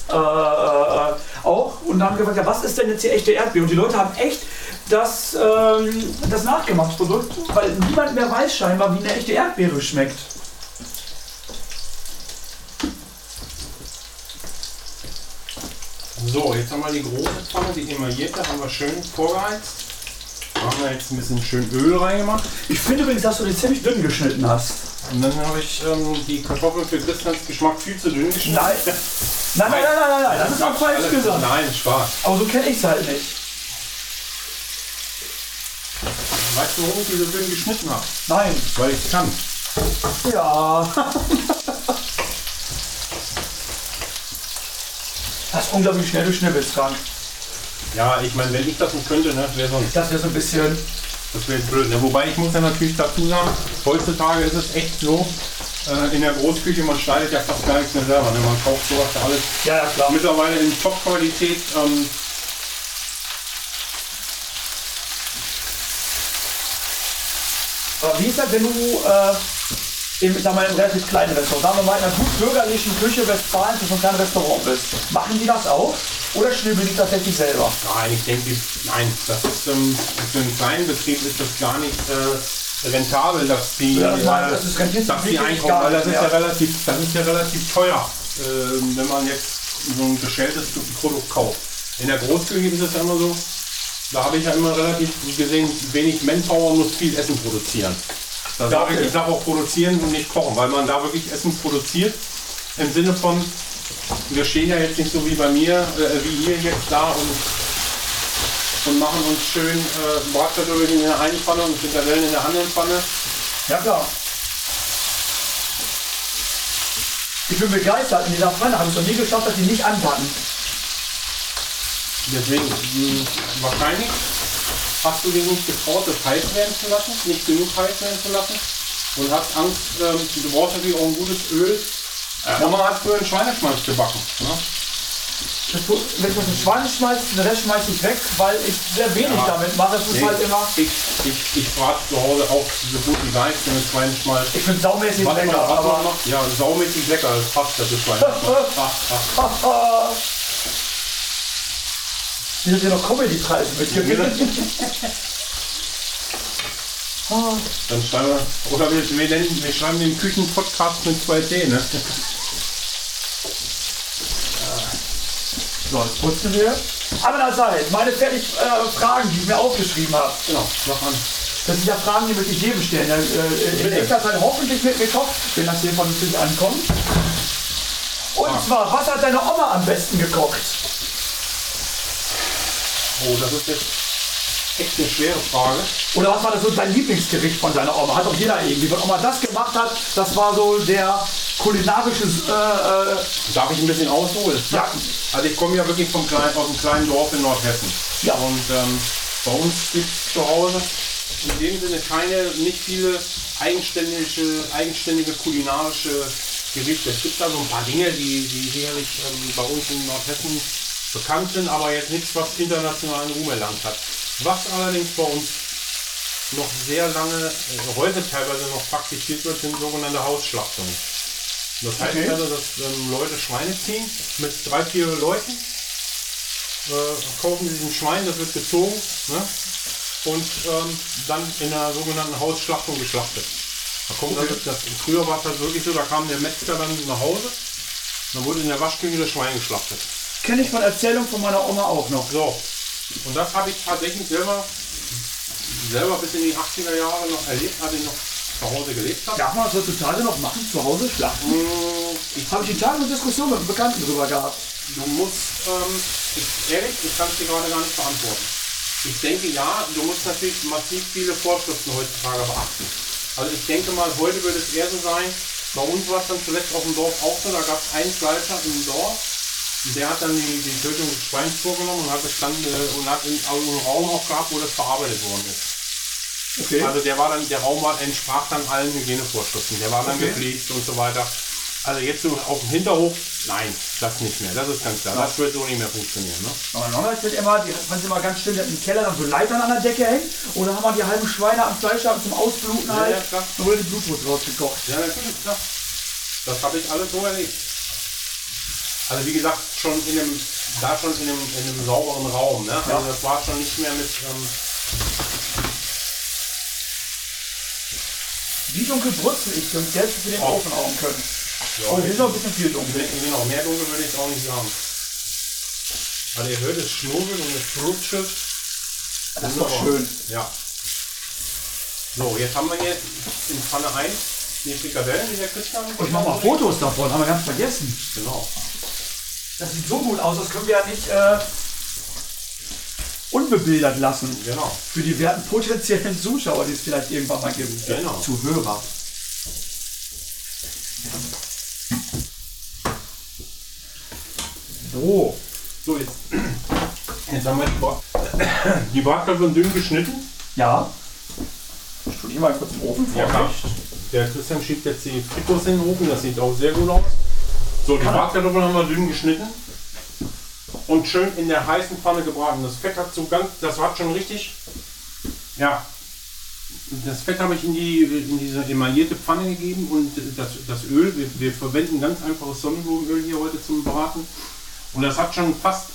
äh, äh, auch. Und dann haben gefragt, ja, was ist denn jetzt hier echte Erdbeere? Und die Leute haben echt das, ähm, das nachgemacht Produkt, weil niemand mehr weiß scheinbar, wie eine echte Erdbeere schmeckt. So, jetzt haben wir die große Pfanne, die emaillierte, haben wir schön vorgeheizt. Haben wir jetzt ein bisschen schön Öl reingemacht. Ich finde übrigens, dass du die ziemlich dünn geschnitten hast. Und dann habe ich ähm, die Kartoffeln für Christians Geschmack viel zu dünn geschnitten. Nein. Nein, nein, nein, nein, nein, nein, das ist auch falsch gesagt. Nein, Spaß. Aber so kenne ich es halt nicht. Weißt du, warum ich die so dünn geschnitten habe? Nein. Weil ich kann. Ja. Das ist unglaublich schnell, du schnibbelst dran. Ja, ich meine, wenn ich das nicht könnte, ne, wäre sonst. Das wäre so ein bisschen. Das wäre blöd. Ne? Wobei ich muss ja natürlich dazu sagen, heutzutage ist es echt so, äh, in der Großküche, man schneidet ja fast gar nichts mehr selber. Ne? Man kauft sowas ja alles Ja, ja, klar. mittlerweile in Top-Qualität. Ähm, wie ist das, wenn du äh, in, sag mal, einem relativ kleinen Restaurant, sagen wir mal in einer gut bürgerlichen Küche Westfalen für so ein kleines Restaurant bist? Machen die das auch? Oder schnibbeln die tatsächlich selber? nein, ich denke, nein, das ist ähm, für einen kleinen Betrieb ist das gar nicht äh, rentabel, dass die, Ja, ich meine, äh, das ist rentiert dass die einkaufen, weil das ist, ja relativ, das ist ja relativ teuer, ähm, wenn man jetzt so ein bestelltes Produkt kauft. In der Großküche ist es ja immer so, da habe ich ja immer relativ gesehen, wenig Manpower muss viel Essen produzieren. Da ich, sage auch produzieren und nicht kochen, weil man da wirklich Essen produziert. Im Sinne von, wir stehen ja jetzt nicht so wie bei mir, äh, wie ihr jetzt da und, und machen uns schön äh, Bratkartoffeln in der einen Pfanne und Frikadellen in der anderen Pfanne. Ja, klar. Ich bin begeistert. In dieser Pfanne habe ich noch nie geschafft, dass die nicht anpacken. Deswegen, mh, wahrscheinlich hast du dich nicht getraut, das heiß werden zu lassen, nicht genug heiß werden zu lassen und hast Angst, ähm, du brauchst natürlich auch ein gutes Öl. Äh, Mama hat früher einen Schweineschmalz gebacken. Ne? Das, wenn ich was ins Schwein schmeiße, den Rest schmeiße ich weg, weil ich sehr wenig Ja. damit mache. Es ist halt immer. Ich, ich, ich brate zu Hause auch so gut wie gar nichts mit Schweineschmalz. Ich finde saumäßig Warte lecker, mal, aber. Ja, saumäßig lecker, das passt, das ist Schweineschmalz. Ah, ah. Wie hat hier noch Comedy-Preise mitgebracht? Dann schreiben wir, oder wir, wir, nennen, wir schreiben den Küchenpodcast mit 2T, ne? So, jetzt putzen wir. Andererseits, meine fertig äh, Fragen, die ich mir aufgeschrieben habe. Genau, mach an. Das sind ja Fragen, die möchte ich jedem stellen. Ja, äh, in Bitte. nächster Zeit hoffentlich mit mir kocht, wenn das hier vernünftig ankommt. Und Ah. zwar, was hat deine Oma am besten gekocht? Oh, das ist jetzt echt eine schwere Frage. Oder was war das so dein Lieblingsgericht von deiner Oma? Hat doch jeder irgendwie. Wenn Oma das gemacht hat, das war so der kulinarische. Äh, äh, Darf ich ein bisschen ausholen? Ja. Also ich komme ja wirklich vom kleinen, aus einem kleinen Dorf in Nordhessen. Ja. Und ähm, bei uns gibt es zu Hause in dem Sinne keine, nicht viele eigenständige, eigenständige kulinarische Gerichte. Es gibt da so ein paar Dinge, die, die sicherlich ähm, bei uns in Nordhessen bekannt sind, aber jetzt nichts, was internationalen Ruhm erlangt hat. Was allerdings bei uns noch sehr lange, äh, heute teilweise noch praktiziert wird, sind sogenannte Hausschlachtungen. Das heißt Okay. also, dass ähm, Leute Schweine ziehen mit drei, vier Leuten, äh, kaufen diesen Schwein, das wird gezogen ne? und ähm, dann in einer sogenannten Hausschlachtung geschlachtet. Da kommt Okay. also, das, früher war es halt wirklich so, da kam der Metzger dann nach Hause, dann wurde in der Waschküche das Schwein geschlachtet. Kenne ich von Erzählung von meiner Oma auch noch. So, und das habe ich tatsächlich selber, selber bis in die 80er Jahre noch erlebt, als ich noch zu Hause gelebt habe. Darf man das heutzutage noch machen, zu Hause schlachten? Mm, Ich Habe ich die Tage eine Diskussion mit einem Bekannten drüber gehabt. Du musst, ähm, ich, ehrlich, ich kann es dir gerade gar nicht beantworten. Ich denke ja, du musst natürlich massiv viele Vorschriften heutzutage beachten. Also ich denke mal, heute würde es eher so sein, bei uns war es dann zuletzt auf dem Dorf auch so, da gab es einen Fleischer im Dorf, der hat dann die, die Tötung des Schweins vorgenommen und hat es dann äh, und hat in, auch einen Raum auch gehabt, wo das verarbeitet worden ist. Okay. Also der war dann, der Raum war, entsprach dann allen Hygienevorschriften. Der war dann Okay. gepflegt und so weiter. Also jetzt so auf dem Hinterhof, nein, das nicht mehr. Das ist ganz klar. Das wird so nicht mehr funktionieren. Ne? Aber Nonna erzählt immer, die fand sie immer ganz schlimm, die hat im Keller dann so Leitern an der Decke hängen und dann haben wir die halben Schweine am Fleisch haben zum Ausbluten Ja, halt. ja, klar. Dann wurde die Blutwurst rausgekocht. Ja, natürlich, klar. Das habe ich alles so erlebt. Also wie gesagt, schon in einem, da schon in einem, in einem sauberen Raum. Ne? Also Ja. das war schon nicht mehr mit, ähm, Wie dunkel brutzel ich, sonst selbst für den Oh. Ofen hauen können. ja, Oh, hier ist noch ein bisschen viel dunkel. genau, mehr dunkel würde ich es auch nicht sagen. Also ihr hört es schnurren und es frutscht. Das ist doch schön. Ja. So, jetzt haben wir hier in Pfanne 1 die Frikadellen, die der Christian. Oh, ich mache mal Fotos davon, haben wir ganz vergessen. Genau. Das sieht so gut aus, das können wir ja nicht äh, unbebildert lassen. Genau. Für die werten potenziellen Zuschauer, die es vielleicht irgendwann mal gibt. Genau. Zuhörer. So. So, jetzt, jetzt haben wir die, Brat die Bratkartoffeln dünn geschnitten. Ja. Ich tue die mal kurz im Ofen vor. klar. Der Christian schiebt jetzt die Fritos in den Ofen, das sieht auch sehr gut aus. So, die. Bratkartoffeln haben wir dünn geschnitten und schön in der heißen Pfanne gebraten. Das Fett hat so ganz, das hat schon richtig, ja, das Fett habe ich in, die, in diese emaillierte Pfanne gegeben und das, das Öl, wir, wir verwenden ganz einfaches Sonnenblumenöl hier heute zum Braten. Und das hat schon fast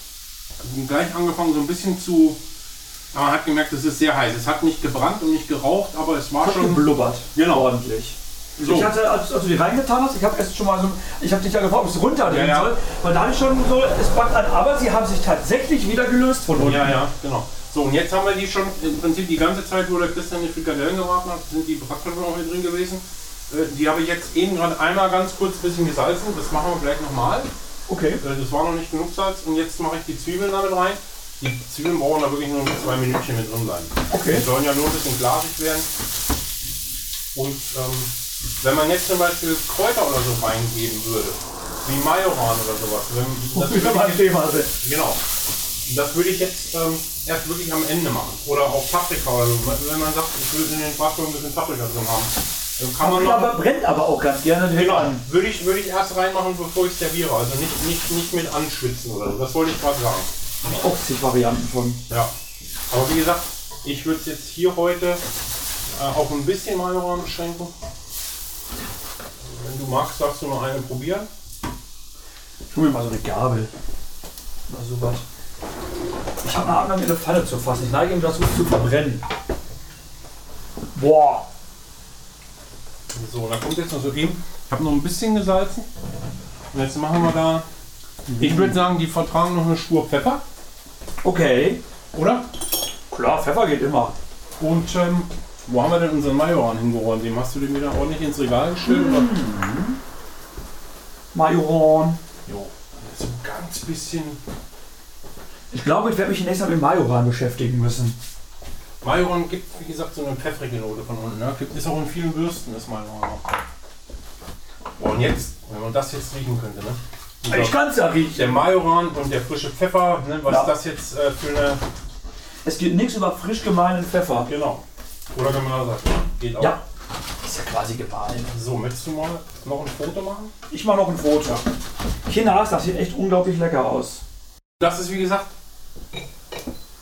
gleich angefangen so ein bisschen zu, aber man hat gemerkt, es ist sehr heiß. Es hat nicht gebrannt und nicht geraucht, aber es war Hat schon... geblubbert. Genau. Ordentlich. So. Ich hatte, als, als du die reingetan hast, ich habe erst schon mal so, ich habe dich ja gefragt, ob es runterdrehen Ja, ja. soll, weil da hatte ich schon so, es backt an, aber sie haben sich tatsächlich wieder gelöst von unten. Ja, ja, genau. So, und jetzt haben wir die schon im Prinzip die ganze Zeit, wo der Christian die Frikadellen gebraten hat, sind die Bratkartoffeln noch mit drin gewesen. Äh, Die habe ich jetzt eben gerade einmal ganz kurz ein bisschen gesalzen. Das machen wir gleich nochmal. Okay. Äh, Das war noch nicht genug Salz. Und jetzt mache ich die Zwiebeln damit rein. Die Zwiebeln brauchen da wirklich nur zwei Minütchen mit drin bleiben. Okay. Die sollen ja nur ein bisschen glasig werden. Und ähm, wenn man jetzt zum Beispiel Kräuter oder so reingeben würde, wie Majoran oder sowas, wenn, das Das würde ich Thema sind. Genau. Das würde ich jetzt ähm, erst wirklich am Ende machen. Oder auch Paprika oder so. Wenn man sagt, ich will in den Bratwurst ein bisschen Paprika drin haben. Dann kann man Aber brennt aber auch ganz gerne genau, an. würde ich, würde ich erst reinmachen, bevor ich serviere. Also nicht, nicht, nicht mit anschwitzen oder so. Das wollte ich gerade sagen. Auch zig Varianten von. Ja. Aber wie gesagt, ich würde es jetzt hier heute äh, auf ein bisschen Majoran beschränken. Wenn du magst, darfst du noch eine probieren. Ich hol mir mal so eine Gabel. Oder sowas. Ich habe eine Ahnung, mir eine Falle zu fassen. Ich neige ihm dazu zu verbrennen. Boah. So, da kommt jetzt noch so eben. Ich habe noch ein bisschen gesalzen. Und jetzt machen wir da. Ich würde sagen, die vertragen noch eine Spur Pfeffer, Okay. oder? Klar, Pfeffer geht immer. Und ähm, wo haben wir denn unseren Majoran hingeräumt? Dem hast du den wieder ordentlich ins Regal gestellt? Oder? Majoran. Jo. So ein ganz bisschen. Ich glaube, ich werde mich nächstes Mal mit Majoran beschäftigen müssen. Majoran gibt, wie gesagt, so eine pfeffrige Note von unten. Ne? Gibt, ist auch in vielen Würsten das Majoran auch. Und jetzt, wenn man das jetzt riechen könnte, ne? Dieser- Ich kann es ja riechen. der Majoran und der frische Pfeffer, ne? was Ja. das jetzt äh, für eine. Es geht nichts über frisch gemahlenen Pfeffer. Genau. Oder wenn man da sagt, geht auch. Ja. Ist ja quasi gemahlen. So, möchtest du mal noch ein Foto machen? Ich mache noch ein Foto. Kinders, das sieht echt unglaublich lecker aus. Das ist wie gesagt,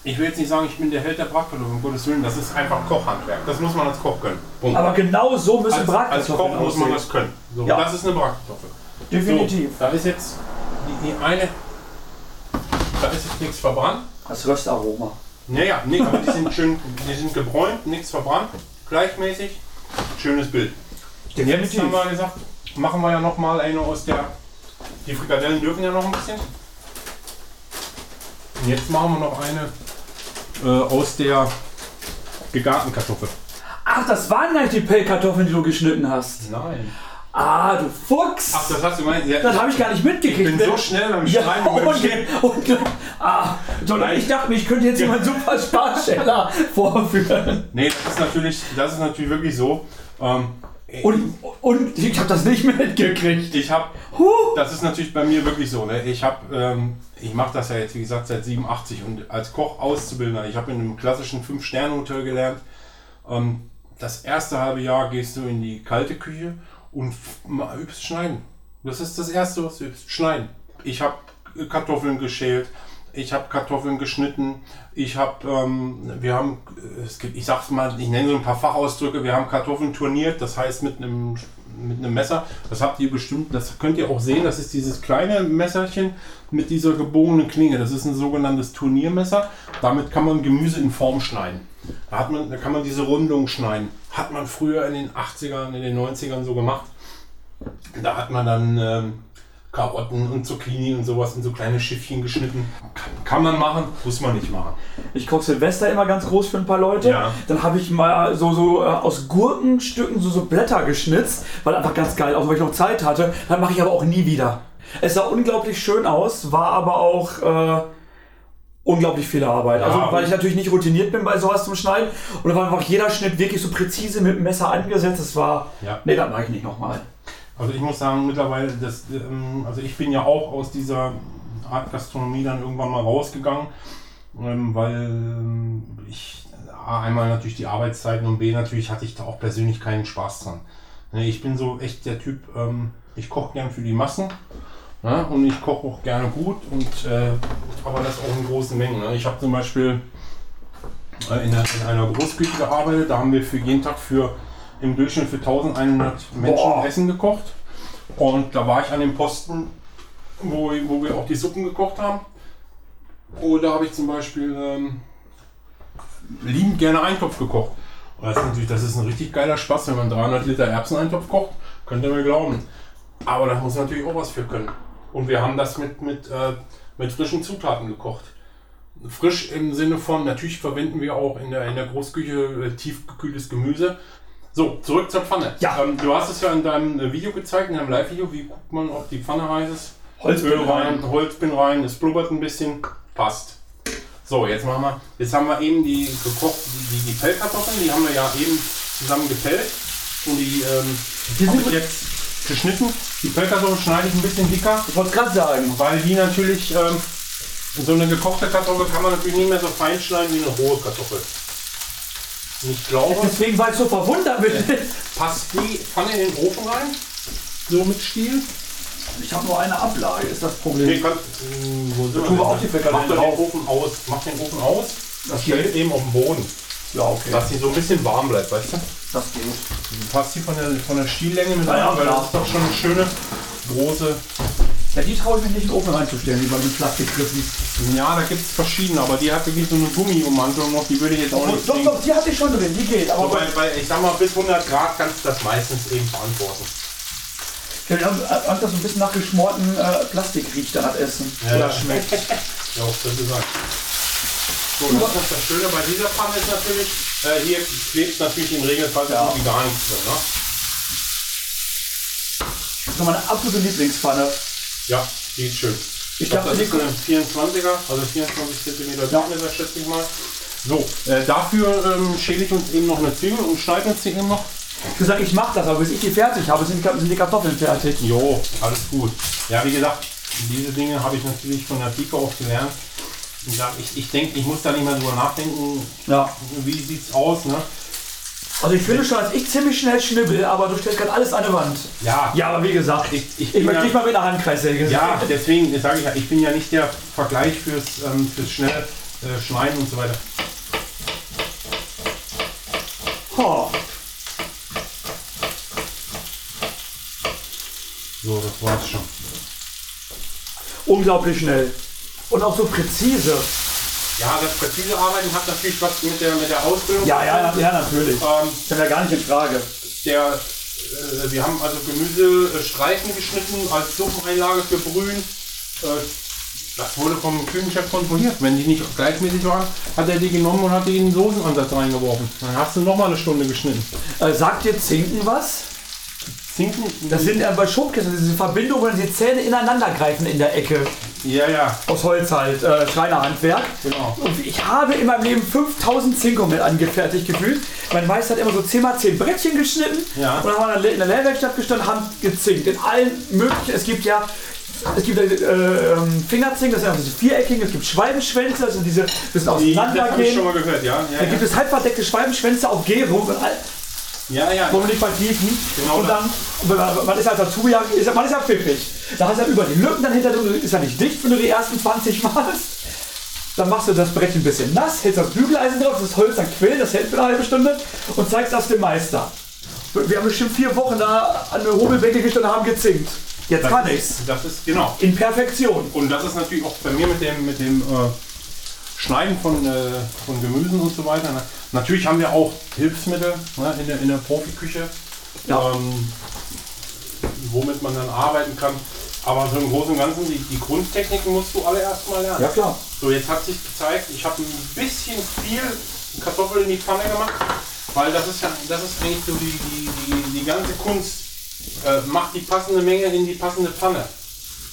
ich will jetzt nicht sagen, ich bin der Held der Bratkartoffeln, um Gottes Willen, das ist einfach Kochhandwerk. Das muss man als Koch können. Punkt. Aber genau so müssen als, als Bratkartoffeln Koch muss man das können. So, Ja. Das ist eine Bratkartoffel. Definitiv. So, da ist jetzt die, die eine, da ist jetzt nichts verbrannt. Das Röstaroma. Naja, nee, aber die sind schön, die sind gebräunt, nichts verbrannt, gleichmäßig, schönes Bild. Und jetzt haben wir gesagt, machen wir ja noch mal eine aus der, die Frikadellen dürfen ja noch ein bisschen. Und jetzt machen wir noch eine äh, aus der gegarten Kartoffel. Ach, das waren nicht die Pellkartoffeln, die du geschnitten hast. Nein. Ah, du Fuchs! Ach, das hast du gemeint? Ja, das habe ich gar nicht mitgekriegt. ich bin so schnell beim Ja, Schreiben und beim und, Stehen. und, ah, sondern ich dachte mir, ich könnte jetzt hier meinen super Sparsteller vorführen. Nee, das ist natürlich, das ist natürlich wirklich so. Ähm, Und, und ich habe das nicht mitgekriegt. ich habe Huh. Das ist natürlich bei mir wirklich so. Ne? Ich habe, ähm, ich mache das ja jetzt wie gesagt seit 87 und als Koch Auszubildender. Ich habe in einem klassischen 5-Sterne-Hotel gelernt. Ähm, das erste halbe Jahr gehst du in die kalte Küche und mal übst schneiden. Das ist das erste, was du übst, schneiden. Ich habe Kartoffeln geschält. Ich habe Kartoffeln geschnitten. Ich habe, ähm, wir haben, äh, es gibt, ich sag's mal, ich nenne so ein paar Fachausdrücke. Wir haben Kartoffeln turniert, das heißt mit einem mit einem Messer. Das habt ihr bestimmt, das könnt ihr auch sehen. Das ist dieses kleine Messerchen mit dieser gebogenen Klinge. Das ist ein sogenanntes Turniermesser. Damit kann man Gemüse in Form schneiden. Da, hat man, da kann man diese Rundung schneiden. Hat man früher in den 80ern, in den 90ern so gemacht. Da hat man dann ähm, Karotten und Zucchini und sowas in so kleine Schiffchen geschnitten. Kann, kann man machen, muss man nicht machen. Ich koche Silvester immer ganz groß für ein paar Leute. Ja. Dann habe ich mal so, so äh, aus Gurkenstücken so, so Blätter geschnitzt, weil einfach ganz geil, auch weil ich noch Zeit hatte. Dann mache ich aber auch nie wieder. Es sah unglaublich schön aus, war aber auch äh, unglaublich viel Arbeit. Ja, also weil ich natürlich nicht routiniert bin bei sowas zum Schneiden. Und da war einfach jeder Schnitt wirklich so präzise mit dem Messer angesetzt. Das war. Ja. Nee, das mache ich nicht nochmal. Also ich muss sagen, mittlerweile, das, ähm, also ich bin ja auch aus dieser Art Gastronomie dann irgendwann mal rausgegangen, ähm, weil ähm, ich A, einmal natürlich die Arbeitszeiten und B natürlich hatte ich da auch persönlich keinen Spaß dran. Ne, Ich bin so echt der Typ, ich koche gern für die Massen ne, und ich koche auch gerne gut und äh, aber das auch in großen Mengen. Ne. Ich habe zum Beispiel äh, in, einer, in einer Großküche gearbeitet, da haben wir für jeden Tag für im Durchschnitt für 1100 Menschen Boah. Essen gekocht. Und da war ich an dem Posten, wo, wo wir auch die Suppen gekocht haben. Und da habe ich zum Beispiel ähm, liebend gerne Eintopf gekocht. Und das ist natürlich, das ist ein richtig geiler Spaß, wenn man 300 Liter Erbseneintopf kocht. Könnt ihr mir glauben. Aber da muss natürlich auch was für können. Und wir haben das mit, mit, äh, mit frischen Zutaten gekocht. Frisch im Sinne von, natürlich verwenden wir auch in der, in der Großküche äh, tiefgekühltes Gemüse. So, zurück zur Pfanne. Ja. Ähm, du hast es ja in deinem äh, Video gezeigt, in deinem Live-Video. Wie guckt man, ob die Pfanne heiß ist? Holzbin Öl rein, Holzbin rein, es blubbert ein bisschen, passt. So, jetzt machen wir, jetzt haben wir eben die gekocht, die, die, die Pellkartoffeln, die haben wir ja eben zusammen gepellt. Und die, ähm, Die sind- jetzt geschnitten. Die Pellkartoffeln schneide ich ein bisschen dicker, Ich wollte gerade sagen. weil die natürlich, ähm, so eine gekochte Kartoffel kann man natürlich nicht mehr so fein schneiden wie eine rohe Kartoffel. Und ich glaube, Deswegen war ich so verwundert. Mit passt die Pfanne in den Ofen rein, so mit Stiel. ich habe nur eine Ablage, ist das Problem. Nee, kann, mh, wo sind tun wir auch die Frikadellen Mach den Ofen aus. Mach den Ofen aus. Das Das stellt geht. eben auf den Boden. Ja, okay. Dass sie so ein bisschen warm bleibt, weißt du? Das geht. Passt die von der, von der Stiellänge mit Ja, ja, rein, weil klar. das ist doch schon eine schöne große. Ja, die traue ich mich nicht in den Ofen reinzustellen, wie bei den Plastikgriffen. Ja, da gibt es verschiedene, aber die hat wirklich so eine Gummiummantelung noch, die würde ich jetzt auch nicht Doch, doch, die hatte ich schon drin, die geht. Aber So, weil, weil ich sag mal, bis 100 Grad kannst du das meistens eben verantworten. ja, wir haben Angst, dass so ein bisschen nach geschmorten äh, Plastik riecht an das Essen. Ja. Oder schmeckt. Ja, auch könnte sein. So, das, ist das Schöne bei dieser Pfanne ist natürlich, äh, hier klebt natürlich im Regelfall Ja. gut wie gar nichts drin. Ne? Das ist meine absolute Lieblingspfanne. Ja, die ist schön. Ich Ich glaube, das ist eine 24er, also 24 cm Ja. Schätze ich mal. So, äh, dafür ähm, schäle ich uns eben noch eine Zwiebel und schneide uns die eben noch. gesagt, ich mache das, aber bis ich die fertig habe, sind die, Kartoffeln fertig. Jo, alles gut. Ja, wie gesagt, diese Dinge habe ich natürlich von der Pike auf gelernt. Ich, ich denke, ich muss da nicht mehr drüber nachdenken, Ja. wie sieht's aus, ne? Also ich finde schon, dass ich ziemlich schnell schnibbel, aber du stellst gerade alles an die Wand. Ja, Ja, aber wie gesagt, Ich- ich, ich möchte ja- nicht mal mit der Handkreissäge Ja, deswegen sage ich ja, ich bin ja nicht der Vergleich fürs, ähm, fürs schnelle äh, schneiden und so weiter. Oh, So, das war's schon. unglaublich schnell. Und auch so präzise. Ja, das präzise Arbeiten hat natürlich was mit der, mit der Ausbildung. Ja, ja, ja, natürlich. Ähm, Stellt ja gar nicht in Frage. der, äh, wir haben also Gemüsestreifen geschnitten als Suppeneinlage für Brühen. Äh, das wurde vom Küchenchef kontrolliert. Wenn die nicht gleichmäßig waren, hat er die genommen und hat die in den Soßenansatz reingeworfen. Dann hast du noch mal eine Stunde geschnitten. Äh, sagt dir Zinken was? Zinken? Das sind äh, bei Schubkästen diese Verbindungen, die Zähne ineinander greifen in der Ecke. Ja, ja, Aus Holz halt, äh, Schreinerhandwerk. genau. Und ich habe in meinem Leben 5000 Zinken mit angefertigt gefühlt. Mein Meister hat immer so 10 x 10 Brettchen geschnitten. Ja. Und dann haben wir in der Lehrwerkstatt gestanden, haben gezinkt. In allen möglichen, es gibt ja es gibt äh, ähm, Fingerzinken, das sind also diese viereckigen, es gibt Schwalbenschwänze, das sind diese bisschen Die, das ich schon mal gehört, ja. Ja, Dann gibt ja. es halbverdeckte Schwalbenschwänze auf Gärung und all, ja, ja. wollen wir nicht vertiefen. Genau und dann, man- ist als Azubi, ja- ist, man ist ja pfiffig. Da hast du ja über die Lücken dann hinter drin, ist ja nicht dicht, wenn du die ersten 20 machst. Dann machst du das Brettchen ein bisschen nass, hältst das Bügeleisen drauf, das Holz dann quillt, das hält für eine halbe Stunde und zeigst das dem Meister. Wir haben bestimmt vier Wochen da an der Hobelbänke gestanden und haben gezinkt. Jetzt kann das, ich's. ist, das ist, genau. In Perfektion. Und das ist natürlich auch bei mir mit dem, mit dem äh, Schneiden von, äh, von Gemüsen und so weiter. Ne? Natürlich haben wir auch Hilfsmittel ne, in, der, in der Profiküche, Ja. ähm, womit man dann arbeiten kann. Aber so im Großen und Ganzen, die, die Grundtechniken musst du alle erstmal lernen. Ja klar. So, jetzt hat sich gezeigt, ich habe ein bisschen viel Kartoffeln in die Pfanne gemacht, weil das ist ja, das ist eigentlich so die, die, die, die ganze Kunst. Äh, macht die passende Menge in die passende Pfanne.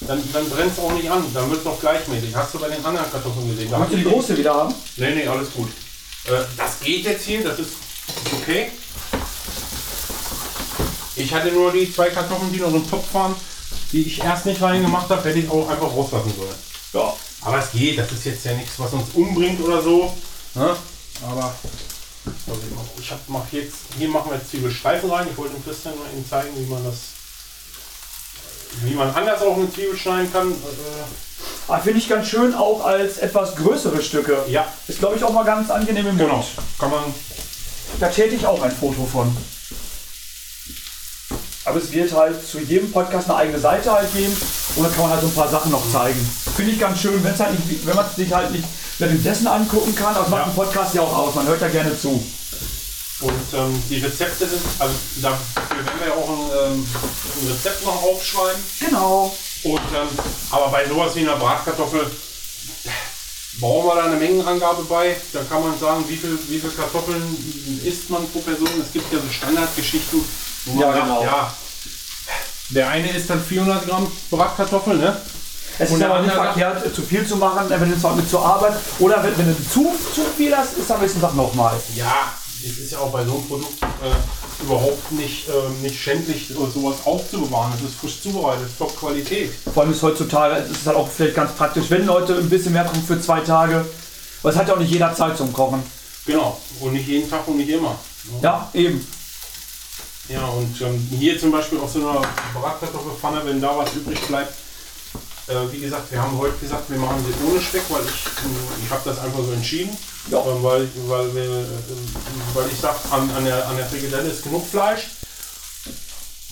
Dann, dann brennt es auch nicht an, dann wird es noch gleichmäßig. Hast du bei den anderen Kartoffeln gesehen? Da Willst du die große wieder haben? Nee, nee, alles gut. Äh, das geht jetzt hier, das ist okay. Ich hatte nur die zwei Kartoffeln, die noch im Topf waren, die ich erst nicht reingemacht habe, hätte ich auch einfach rauslassen sollen. Ja. Aber es geht, das ist jetzt ja nichts, was uns umbringt oder so. Ne? Aber ich hab, mach jetzt, hier machen wir jetzt Zwiebelstreifen rein. Ich wollte dem Christian mal eben zeigen, wie man das, wie man anders auch eine Zwiebel schneiden kann. Äh, Aber finde ich ganz schön auch als etwas größere Stücke. ja, Ist glaube ich auch mal ganz angenehm im Mund. genau. Kann man, Da täte ich auch ein Foto von. Aber es wird halt zu jedem Podcast eine eigene Seite halt geben und dann kann man halt so ein paar Sachen noch zeigen. Finde ich ganz schön, wenn's halt nicht, wenn man es sich halt nicht währenddessen angucken kann, aber es macht Ja. ein Podcast ja auch aus, man hört ja gerne zu. und ähm, die Rezepte sind, also dafür werden wir ja auch ein, ähm, ein Rezept noch aufschreiben. Genau. Und, ähm, aber bei sowas wie einer Bratkartoffel brauchen wir da eine Mengenangabe bei. Da kann man sagen, wie viel, wie viel Kartoffeln isst man pro Person. Es gibt ja so Standardgeschichten, Ja, genau. ja, der eine isst dann 400 Gramm Bratkartoffeln, ne? Es Und ist aber nicht verkehrt, äh, zu viel zu machen, wenn du zwar mit zur Arbeit oder wenn, wenn du zu, zu viel hast, ist am nächsten Tag nochmal. Ja, es ist ja auch bei so einem Produkt äh, überhaupt nicht, ähm, nicht schändlich, äh, sowas aufzubewahren. Es ist frisch zubereitet, top Qualität. Vor allem ist heutzutage, es ist halt auch vielleicht ganz praktisch, wenn Leute ein bisschen mehr kochen für zwei Tage. Weil es hat ja auch nicht jeder Zeit zum Kochen. Genau. Und nicht jeden Tag und nicht immer. Ja, eben. Ja, und ähm, hier zum Beispiel aus so einer Bratkartoffelpfanne, wenn da was übrig bleibt. Äh, wie gesagt, wir haben heute gesagt, wir machen sie ohne Speck, weil ich, ich habe das einfach so entschieden. Ja. Ähm, weil, weil, wir, ähm, weil ich sage, an, an, der, an der Frikadelle ist genug Fleisch.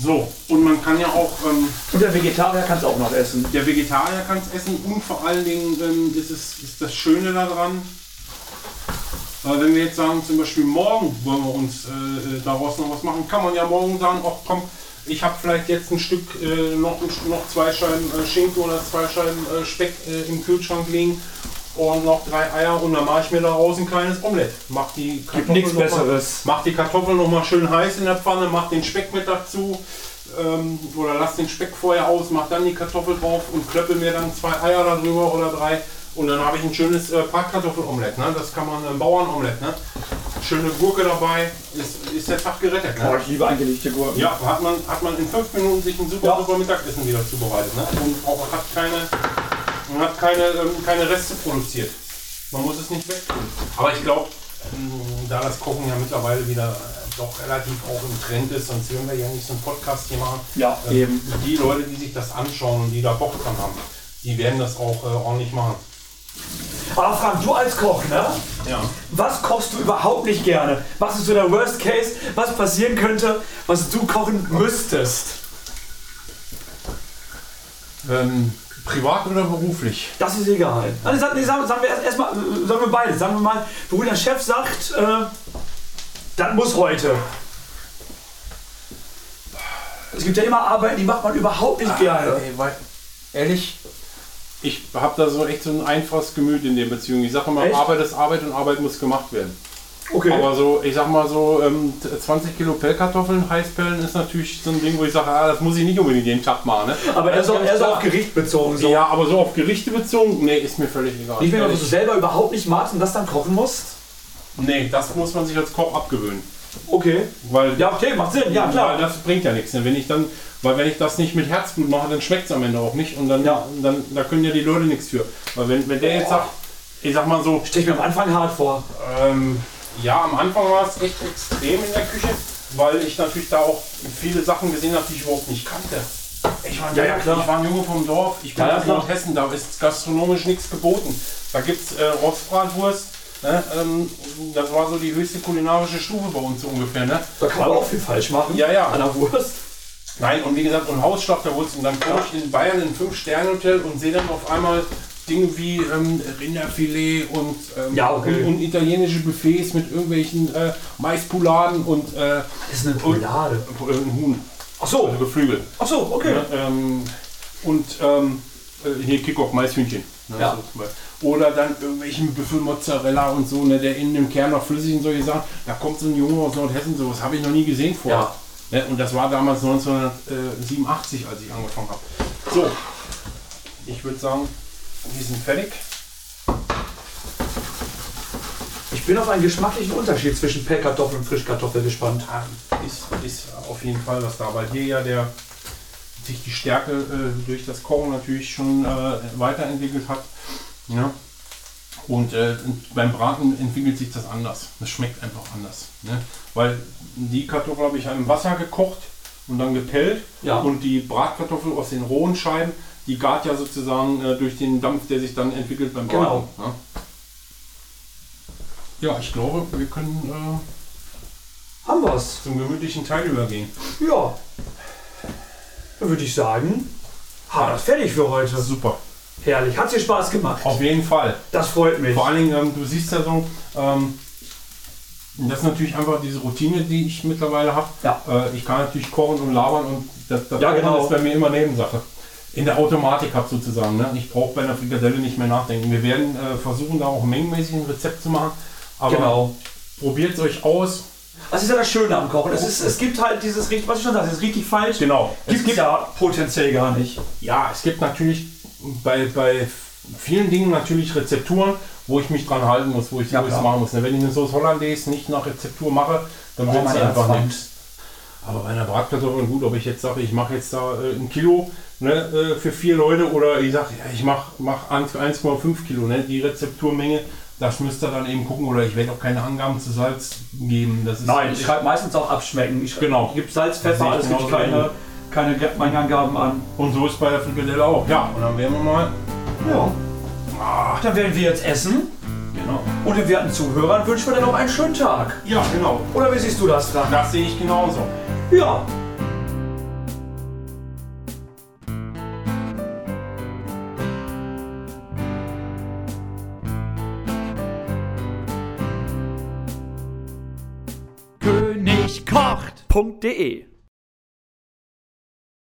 So, und man kann ja auch, ähm, Und der Vegetarier kann es auch noch essen. der Vegetarier kann es essen und vor allen Dingen ähm, ist, es, ist das Schöne daran, äh, wenn wir jetzt sagen, zum Beispiel morgen wollen wir uns äh, äh, daraus noch was machen, kann man ja morgen sagen, ach komm, ich habe vielleicht jetzt ein Stück, äh, noch, noch zwei Scheiben äh, Schinken oder zwei Scheiben äh, Speck äh, im Kühlschrank liegen und noch drei Eier und dann mache ich mir daraus ein kleines Omelett. Mach die Gibt nichts noch mal- Besseres. Mach die Kartoffeln noch mal schön heiß in der Pfanne, mach den Speck mit dazu ähm, oder lass den Speck vorher aus, mach dann die Kartoffel drauf und klöppel mir dann zwei Eier darüber oder drei und dann habe ich ein schönes äh, Bratkartoffel-Omelett. Ne? Das kann man ein Bauernomelett. Ne? Schöne Gurke dabei, ist, ist der Tag gerettet. Oh, Ne? ich liebe eingelegte Gurken. Ja, hat man, hat man in fünf Minuten sich ein super, Ja. super Mittagessen wieder zubereitet. Ne? Und auch hat keine, man hat keine, ähm, keine Reste produziert. Man muss es nicht wegtun. Aber ich glaube, ähm, da das Kochen ja mittlerweile wieder äh, doch relativ auch im Trend ist, sonst würden wir ja nicht so einen Podcast hier machen. Ja, Ähm, eben. Die Leute, die sich das anschauen und die da Bock dran haben, die werden das auch äh, ordentlich machen. Aber Frank, du als Koch, ne? Ja. Was kochst du überhaupt nicht gerne? Was ist so der Worst Case, was passieren könnte, was du kochen müsstest? Ähm, privat oder beruflich? Das ist egal. Also sagen, sagen, wir erst erstmal, sagen wir beide. Sagen wir mal, wo der Chef sagt, äh, das muss heute. Es gibt ja immer Arbeiten, die macht man überhaupt nicht gerne. Ey, weil, ehrlich, ich habe da so echt so ein einfaches Gemüt in der Beziehung. Ich sage immer, Echt? Arbeit ist Arbeit und Arbeit muss gemacht werden. Okay. Aber so, ich sag mal so, ähm, 20 Kilo Pellkartoffeln, Heißpellen ist natürlich so ein Ding, wo ich sage, ah, das muss ich nicht unbedingt jeden Tag machen. Ne? Aber er ist, auch, er ist auf Gericht bezogen. So. Ja, aber so auf Gerichte bezogen, nee, ist mir völlig egal. Nicht, wenn du selber überhaupt nicht magst und das dann kochen musst? Nee, das muss man sich als Koch abgewöhnen. Okay. Weil, Ja, okay, macht Sinn. Ja, weil klar. das bringt ja nichts. Ne? Wenn ich dann, weil wenn ich das nicht mit Herzblut mache, dann schmeckt es am Ende auch nicht. Und dann, Ja. dann da können ja die Leute nichts für. Weil wenn, wenn der jetzt sagt, ich sag mal so, Stell ich mir am Anfang hart vor. Ähm, ja, am Anfang war es echt extrem in der Küche, weil ich natürlich da auch viele Sachen gesehen habe, die ich überhaupt nicht kannte. Ich war, ein Ja, ja, Junge- klar. ich war ein Junge vom Dorf, ich bin Ja, aus. Nordhessen, da ist gastronomisch nichts geboten. Da gibt es äh, Rostbratwurst, ne? ähm, das war so die höchste kulinarische Stufe bei uns so ungefähr. Ne? Da kann man auch viel falsch machen. Ja, ja. An der Wurst. Nein, und wie gesagt, und Hausschlachterwurst. Und dann komme ich in Bayern in ein Fünf-Sterne-Hotel und sehe dann auf einmal Dinge wie ähm, Rinderfilet und, ähm, Ja, okay. und, und italienische Buffets mit irgendwelchen äh, Maispuladen und äh, Das ist eine Poulade. äh, ein Huhn, Ach also so. Geflügel. Ach so, okay. Ne? Ähm, und ähm, äh, hier Kickoff, Maishühnchen. Ne? Ja. So. Oder dann irgendwelchen Büffelmozzarella und so, ne, der innen im Kern noch flüssig und solche Sachen. Da kommt so ein Junge aus Nordhessen, sowas habe ich noch nie gesehen vorher. Ja. Ne, und das war damals 1987, als ich angefangen habe. So, ich würde sagen, die sind fertig. Ich bin auf einen geschmacklichen Unterschied zwischen Pellkartoffel und Frischkartoffel gespannt. Ah, Ist, ist auf jeden Fall was da, weil hier ja der sich die Stärke äh, durch das Kochen natürlich schon äh, weiterentwickelt hat. Ja. Und äh, beim Braten entwickelt sich das anders. Das schmeckt einfach anders. Ne? Weil die Kartoffel habe ich im Wasser gekocht und dann gepellt. Ja. Und die Bratkartoffel aus den rohen Scheiben, die gart ja sozusagen äh, durch den Dampf, der sich dann entwickelt beim Braten. Genau. Ja. ja, ich glaube, wir können äh, Haben wir's. zum gemütlichen Teil übergehen. Ja. Dann würde ich sagen, haben wir das fertig für heute. Super. Herrlich. Hat dir Spaß gemacht. Auf jeden Fall. Das freut mich. Vor allen Dingen, ähm, du siehst ja so, ähm, das ist natürlich einfach diese Routine, die ich mittlerweile habe. Ja. Äh, ich kann natürlich kochen und labern und das, das Ja, genau. ist bei mir immer Nebensache. In der Automatik habe sozusagen. Ne? Ich brauche bei einer Frikadelle nicht mehr nachdenken. Wir werden äh, versuchen, da auch mengenmäßig ein Rezept zu machen. Aber Genau. probiert es euch aus. Das ist ja das Schöne am Kochen. Es, ist, es gibt halt dieses, richtig- was ich schon sagte, es ist richtig falsch. Genau. Gibt es ja potenziell gar nicht. Ja, es gibt natürlich bei, bei vielen Dingen natürlich Rezepturen, wo ich mich dran halten muss, wo ich Ja, ich klar. machen muss. Wenn ich eine Sauce Hollandaise nicht nach Rezeptur mache, dann wird es einfach nichts. Aber bei einer Bratkartoffel, gut, ob ich jetzt sage, ich mache jetzt da äh, ein Kilo ne, äh, für vier Leute oder ich sage, ja, ich mache mach 1 1,5 Kilo, ne, die Rezepturmenge, das müsst ihr dann eben gucken oder ich werde auch keine Angaben zu Salz geben. Das ist Nein, ich schreibe meistens auch abschmecken. Ich Genau. Gibt Salz, Pfeffer, alles gibt keine, keine Mengenangaben an. Und so ist bei der Frikadelle auch. Ja, und dann werden wir mal. Ja. Dann werden wir jetzt essen. Genau. Und den werten Zuhörern wünschen wir dann noch einen schönen Tag. Ja, genau. Oder wie siehst du das, Frank? Das sehe ich genauso. Ja. Kocht.de